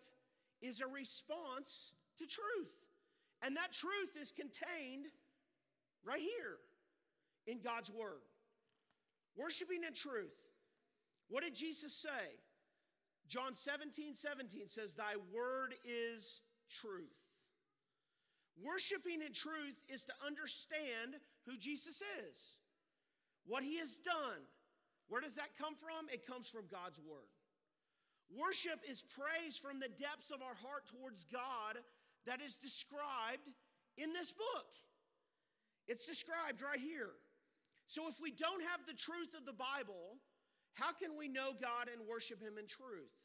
is a response to truth. And that truth is contained right here in God's Word. Worshiping in truth. What did Jesus say? John 17, 17 says, Thy word is truth. Worshiping in truth is to understand who Jesus is, what he has done. Where does that come from? It comes from God's word. Worship is praise from the depths of our heart towards God that is described in this book. It's described right here. So if we don't have the truth of the Bible, how can we know God and worship Him in truth?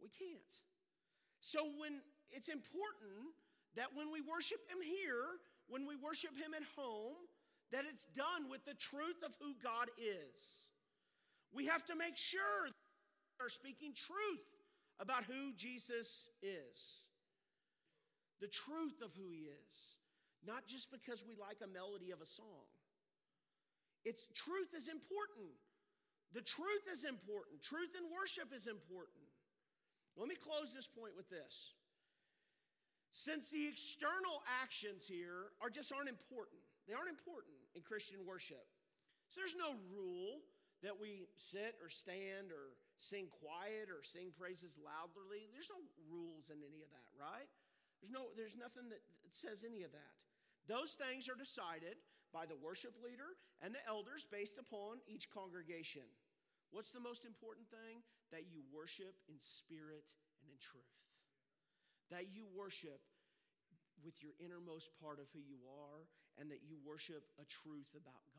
We can't. So when it's important that when we worship Him here, when we worship Him at home, that it's done with the truth of who God is. We have to make sure that we are speaking truth about who Jesus is. The truth of who He is, not just because we like a melody of a song. It's truth is important. The truth is important. Truth in worship is important. Let me close this point with this. Since the external actions here are just aren't important, they aren't important in Christian worship. So there's no rule that we sit or stand or sing quiet or sing praises loudly. There's no rules in any of that, right? There's no there's nothing that says any of that. Those things are decided by the worship leader and the elders based upon each congregation. What's the most important thing? That you worship in spirit and in truth. That you worship with your innermost part of who you are and that you worship a truth about God.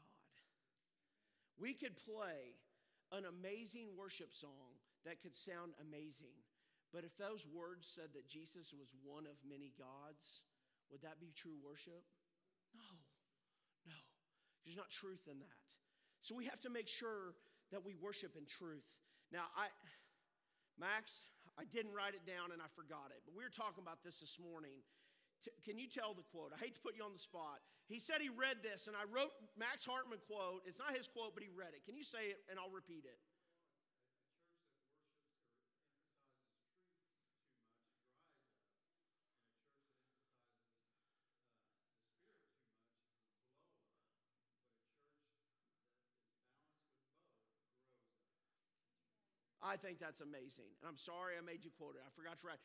We could play an amazing worship song that could sound amazing, but if those words said that Jesus was one of many gods, would that be true worship? No, no. There's not truth in that. So we have to make sure that we worship in truth. Now, I, Max, I didn't write it down and I forgot it, but we were talking about this this morning. T- can you tell the quote? I hate to put you on the spot. He said he read this, and I wrote Max Hartman quote. It's not his quote, but he read it. Can you say it, and I'll repeat it? I think that's amazing. And I'm sorry I made you quote it. I forgot to write.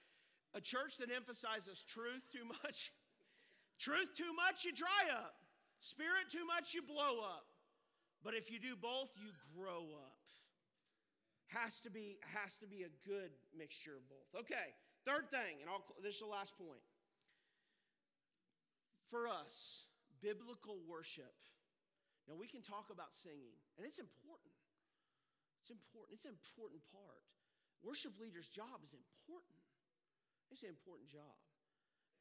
A church that emphasizes truth too much, truth too much, you dry up. Spirit too much, you blow up. But if you do both, you grow up. Has to be, has to be a good mixture of both. Okay, third thing, and I'll, this is the last point. For us, biblical worship. Now we can talk about singing, and it's important. It's important. It's an important part. Worship leader's job is important. It's an important job.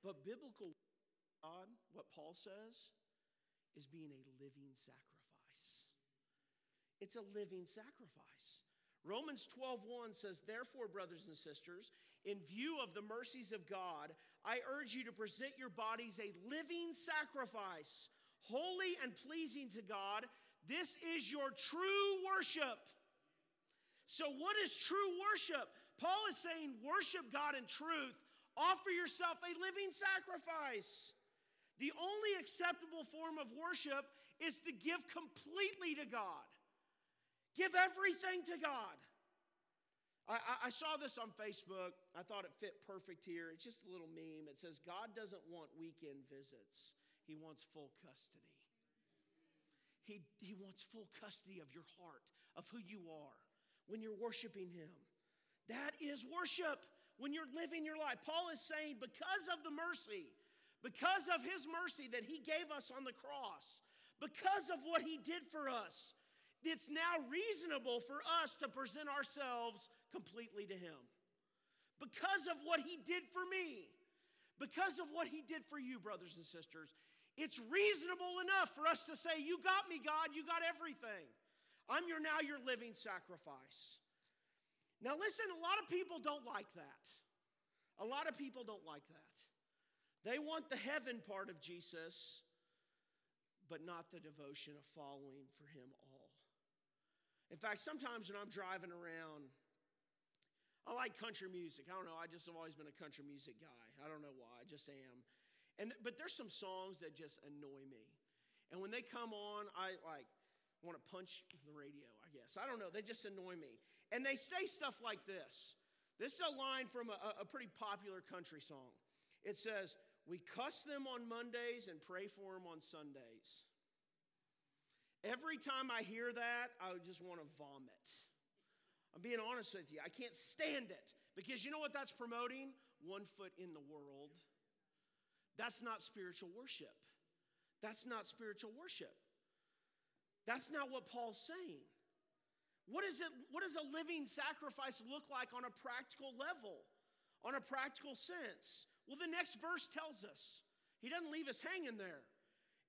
But biblical God, what Paul says, is being a living sacrifice. It's a living sacrifice. Romans 12:1 says, "Therefore, brothers and sisters, in view of the mercies of God, I urge you to present your bodies a living sacrifice, holy and pleasing to God. This is your true worship." So, what is true worship? Paul is saying, worship God in truth. Offer yourself a living sacrifice. The only acceptable form of worship is to give completely to God, give everything to God. I, I, saw this on Facebook. I thought it fit perfect here. It's just a little meme. It says, God doesn't want weekend visits, He wants full custody. He, he wants full custody of your heart, of who you are when you're worshiping Him. That is worship when you're living your life. Paul is saying, because of the mercy, because of His mercy that He gave us on the cross, because of what He did for us, it's now reasonable for us to present ourselves completely to Him. Because of what He did for me, because of what He did for you, brothers and sisters, it's reasonable enough for us to say, You got me, God, you got everything. I'm your now your living sacrifice. Now, listen, a lot of people don't like that. A lot of people don't like that. They want the heaven part of Jesus, but not the devotion of following for Him all. In fact, sometimes when I'm driving around, I like country music. I don't know, I just have always been a country music guy. I don't know why, I just am. And, but there's some songs that just annoy me. And when they come on, I like, want to punch the radio, guess. I don't know. They just annoy me. And they say stuff like this. This is a line from a, a pretty popular country song. It says, We cuss them on Mondays and pray for them on Sundays. Every time I hear that, I just want to vomit. I'm being honest with you. I can't stand it because you know what that's promoting? One foot in the world. That's not spiritual worship. That's not spiritual worship. That's not what Paul's saying. What, is it, what does a living sacrifice look like on a practical level, on a practical sense? Well, the next verse tells us. He doesn't leave us hanging there.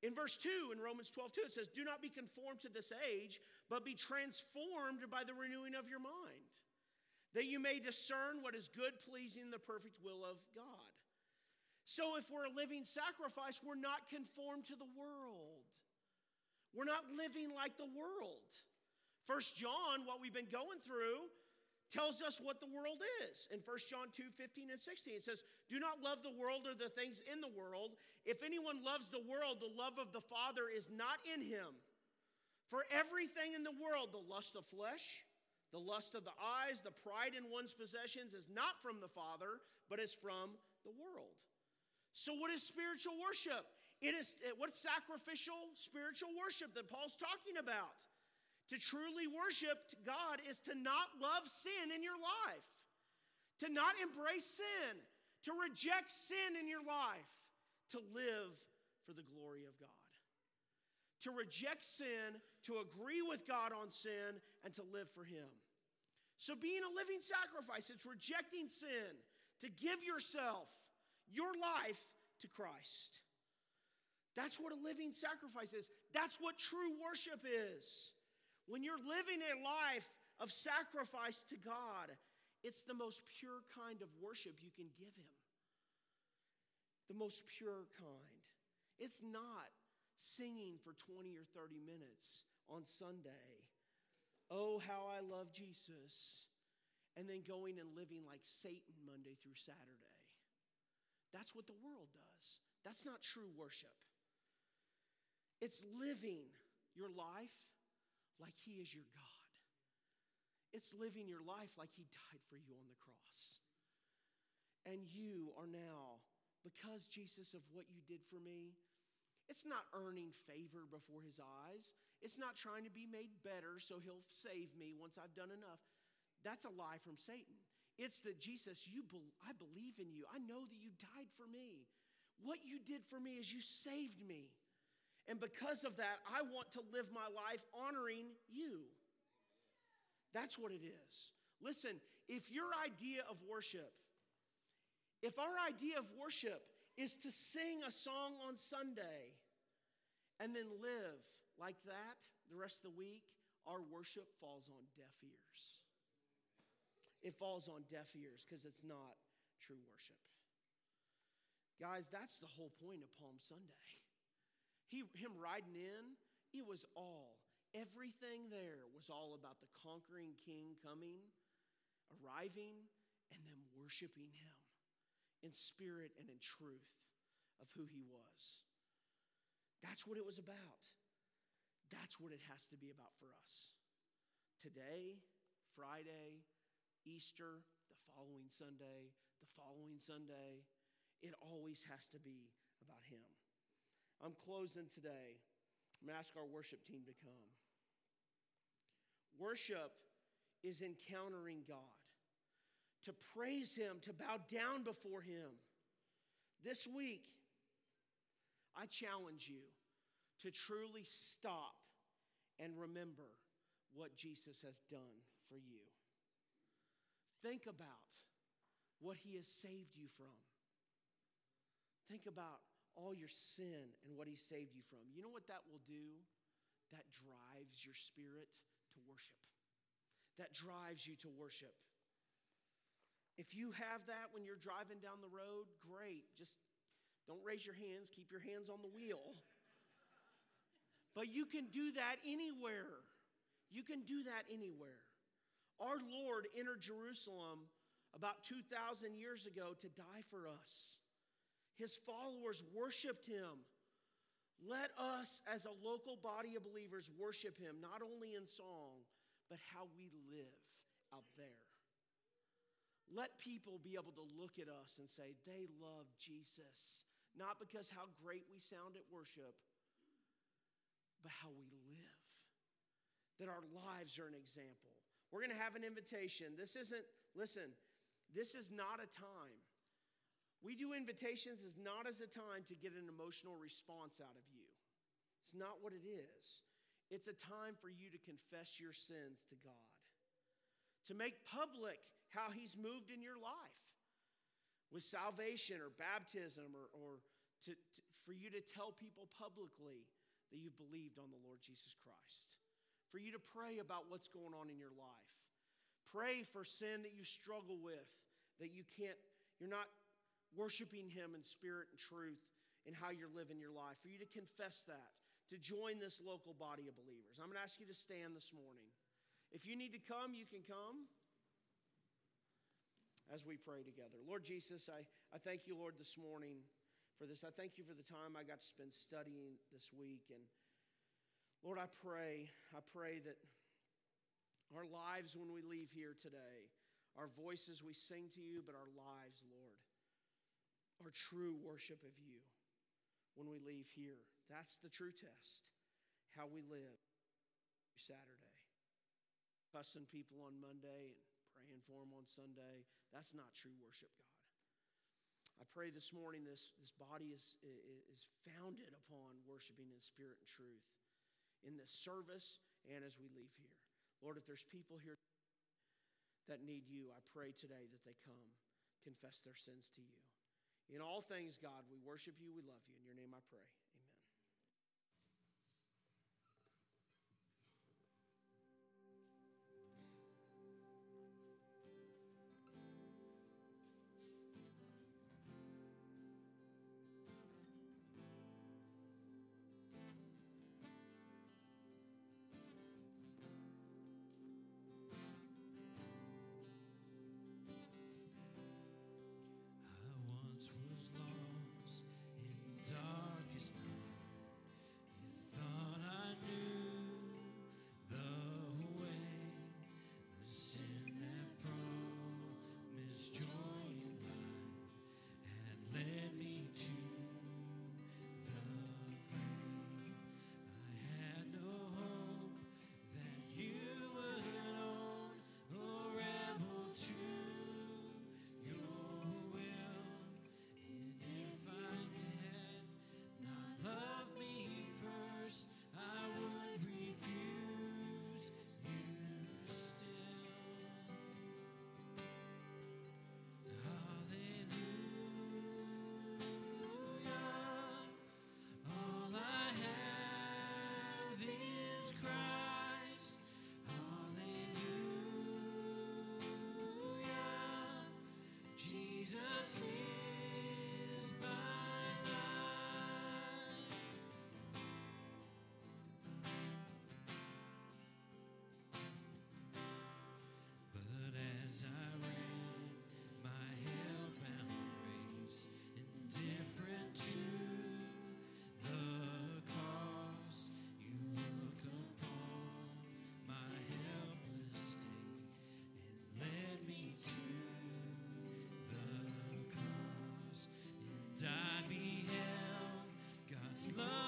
In verse 2, in Romans 12, 2, it says, Do not be conformed to this age, but be transformed by the renewing of your mind, that you may discern what is good, pleasing, the perfect will of God. So if we're a living sacrifice, we're not conformed to the world. We're not living like the world. First John, what we've been going through, tells us what the world is. In 1 John 2 15 and 16, it says, Do not love the world or the things in the world. If anyone loves the world, the love of the Father is not in him. For everything in the world, the lust of flesh, the lust of the eyes, the pride in one's possessions, is not from the Father, but is from the world. So, what is spiritual worship? It is what sacrificial spiritual worship that Paul's talking about. To truly worship God is to not love sin in your life, to not embrace sin, to reject sin in your life, to live for the glory of God. To reject sin, to agree with God on sin, and to live for Him. So, being a living sacrifice, it's rejecting sin, to give yourself, your life to Christ. That's what a living sacrifice is. That's what true worship is. When you're living a life of sacrifice to God, it's the most pure kind of worship you can give Him. The most pure kind. It's not singing for 20 or 30 minutes on Sunday. Oh, how I love Jesus. And then going and living like Satan Monday through Saturday. That's what the world does. That's not true worship. It's living your life like He is your God. It's living your life like He died for you on the cross. And you are now, because Jesus, of what you did for me, it's not earning favor before His eyes. It's not trying to be made better so He'll save me once I've done enough. That's a lie from Satan. It's that Jesus, you be, I believe in you. I know that you died for me. What you did for me is you saved me. And because of that, I want to live my life honoring you. That's what it is. Listen, if your idea of worship, if our idea of worship is to sing a song on Sunday and then live like that the rest of the week, our worship falls on deaf ears. It falls on deaf ears because it's not true worship. Guys, that's the whole point of Palm Sunday. He, him riding in, it was all, everything there was all about the conquering king coming, arriving, and then worshiping him in spirit and in truth of who he was. That's what it was about. That's what it has to be about for us. Today, Friday, Easter, the following Sunday, the following Sunday, it always has to be about him. I'm closing today. I'm going to ask our worship team to come. Worship is encountering God, to praise Him, to bow down before Him. This week, I challenge you to truly stop and remember what Jesus has done for you. Think about what He has saved you from. Think about all your sin and what He saved you from. You know what that will do? That drives your spirit to worship. That drives you to worship. If you have that when you're driving down the road, great. Just don't raise your hands, keep your hands on the wheel. But you can do that anywhere. You can do that anywhere. Our Lord entered Jerusalem about 2,000 years ago to die for us. His followers worshiped him. Let us, as a local body of believers, worship him, not only in song, but how we live out there. Let people be able to look at us and say, they love Jesus, not because how great we sound at worship, but how we live. That our lives are an example. We're going to have an invitation. This isn't, listen, this is not a time we do invitations is not as a time to get an emotional response out of you. It's not what it is. It's a time for you to confess your sins to God, to make public how He's moved in your life. with salvation or baptism or, or to, to, for you to tell people publicly that you've believed on the Lord Jesus Christ. For you to pray about what's going on in your life. Pray for sin that you struggle with, that you can't, you're not worshiping Him in spirit and truth in how you're living your life. For you to confess that, to join this local body of believers. I'm going to ask you to stand this morning. If you need to come, you can come as we pray together. Lord Jesus, I, I thank you, Lord, this morning for this. I thank you for the time I got to spend studying this week. And Lord, I pray, I pray that our lives when we leave here today, our voices we sing to you, but our lives, Lord, our true worship of you when we leave here. That's the true test. How we live Saturday. Cussing people on Monday and praying for them on Sunday. That's not true worship, God. I pray this morning this, this body is, is founded upon worshiping in spirit and truth in this service and as we leave here. Lord, if there's people here that need you, I pray today that they come, confess their sins to you. In all things, God, we worship you, we love you. In your name I pray. love.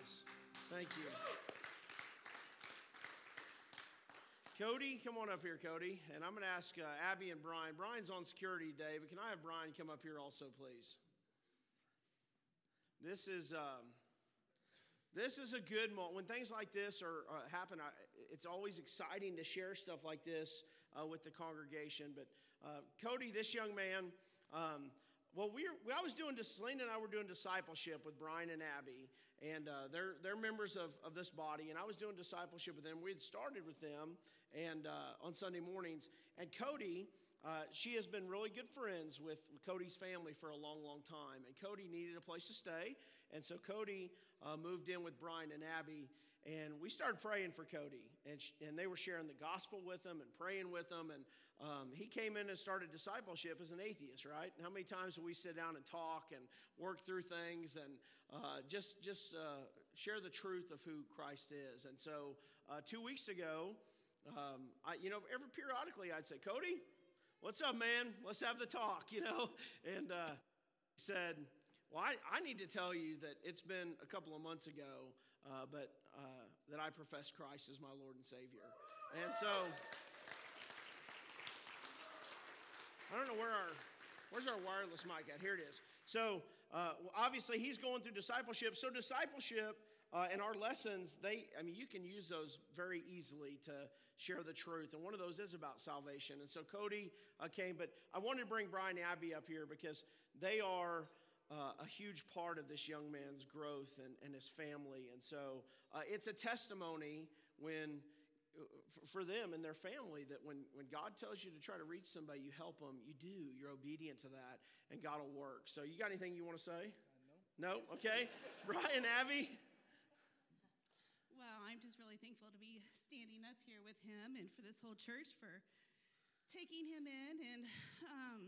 Guys. Thank you. Cody, come on up here, Cody. And I'm going to ask uh, Abby and Brian. Brian's on security today, but can I have Brian come up here also, please? This is. Um, this is a good moment. When things like this are, uh, happen, I, it's always exciting to share stuff like this uh, with the congregation. But uh, Cody, this young man, um, well, we I was doing, Selena and I were doing discipleship with Brian and Abby, and uh, they're, they're members of, of this body, and I was doing discipleship with them. We had started with them and uh, on Sunday mornings, and Cody, uh, she has been really good friends with Cody's family for a long, long time. And Cody needed a place to stay. And so Cody uh, moved in with Brian and Abby, and we started praying for Cody. And, sh- and they were sharing the gospel with him and praying with him. And um, he came in and started discipleship as an atheist, right? How many times do we sit down and talk and work through things and uh, just, just uh, share the truth of who Christ is? And so uh, two weeks ago, um, I, you know, every periodically I'd say, Cody, what's up, man? Let's have the talk, you know? And uh, he said, well, I, I, need to tell you that it's been a couple of months ago, uh, but that I profess Christ as my Lord and Savior. And so, I don't know where our, where's our wireless mic at? Here it is. So, uh, obviously, he's going through discipleship. So, discipleship uh, and our lessons, they, I mean, you can use those very easily to share the truth. And one of those is about salvation. And so, Cody uh, came, but I wanted to bring Brian and Abby up here because they are uh, a huge part of this young man's growth and, and his family. And so uh, it's a testimony when uh, for them and their family that when, when God tells you to try to reach somebody, you help them, you do, you're obedient to that, and God will work. So, you got anything you want to say? no. No? Okay. Brian, Abby? Well, I'm just really thankful to be standing up here with him and for this whole church for taking him in. And um,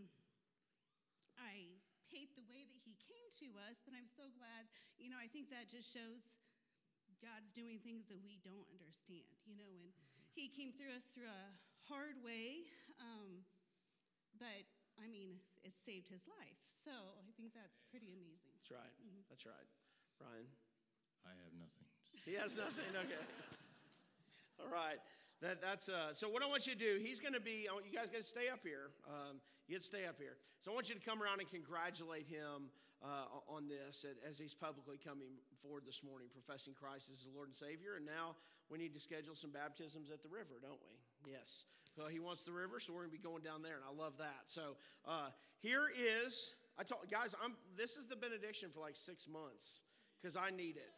I hate the way that he came to us, but I'm so glad. You know, I think that just shows God's doing things that we don't understand, you know, and he came through us through a hard way, um, but I mean, it saved his life. So I think that's pretty amazing. That's right. Mm-hmm. That's right. Brian? I have nothing. He has nothing. Okay. All right. That, that's uh, so. What I want you to do, he's going to be. I want you guys got to stay up here. Um, you to stay up here. So I want you to come around and congratulate him uh, on this as he's publicly coming forward this morning, professing Christ as the Lord and Savior. And now we need to schedule some baptisms at the river, don't we? Yes. He wants the river, so we're going to be going down there, and I love that. So uh, here is. I told guys, I'm. This is the benediction for like six months because I need it.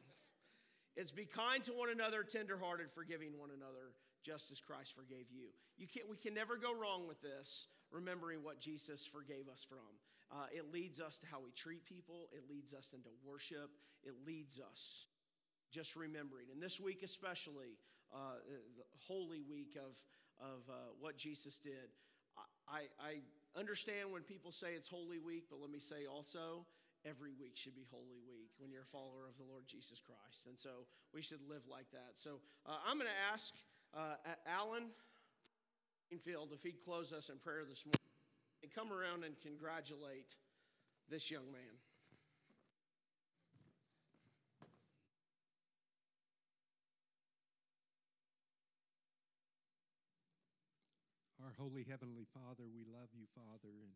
It's be kind to one another, tenderhearted, forgiving one another just as Christ forgave you. you can't, we can never go wrong with this, remembering what Jesus forgave us from. Uh, it leads us to how we treat people, it leads us into worship, it leads us just remembering. And this week, especially, uh, the Holy Week of, of uh, what Jesus did. I, I understand when people say it's Holy Week, but let me say also, every week should be Holy Week when you're a follower of the Lord Jesus Christ. And so we should live like that. So uh, I'm going to ask uh, Alan Greenfield, if he'd close us in prayer this morning and come around and congratulate this young man. Our Holy Heavenly Father, we love you, Father, and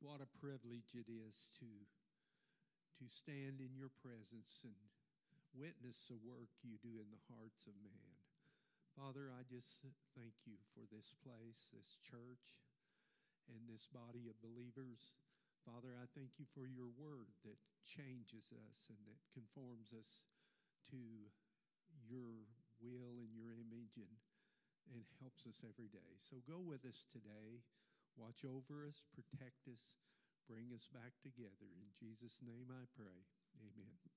what a privilege it is to, to stand in your presence and witness the work you do in the hearts of man. Father, I just thank you for this place, this church, and this body of believers. Father, I thank you for your word that changes us and that conforms us to your will and your image and, and helps us every day. So go with us today. Watch over us, protect us, bring us back together. In Jesus' name I pray. Amen.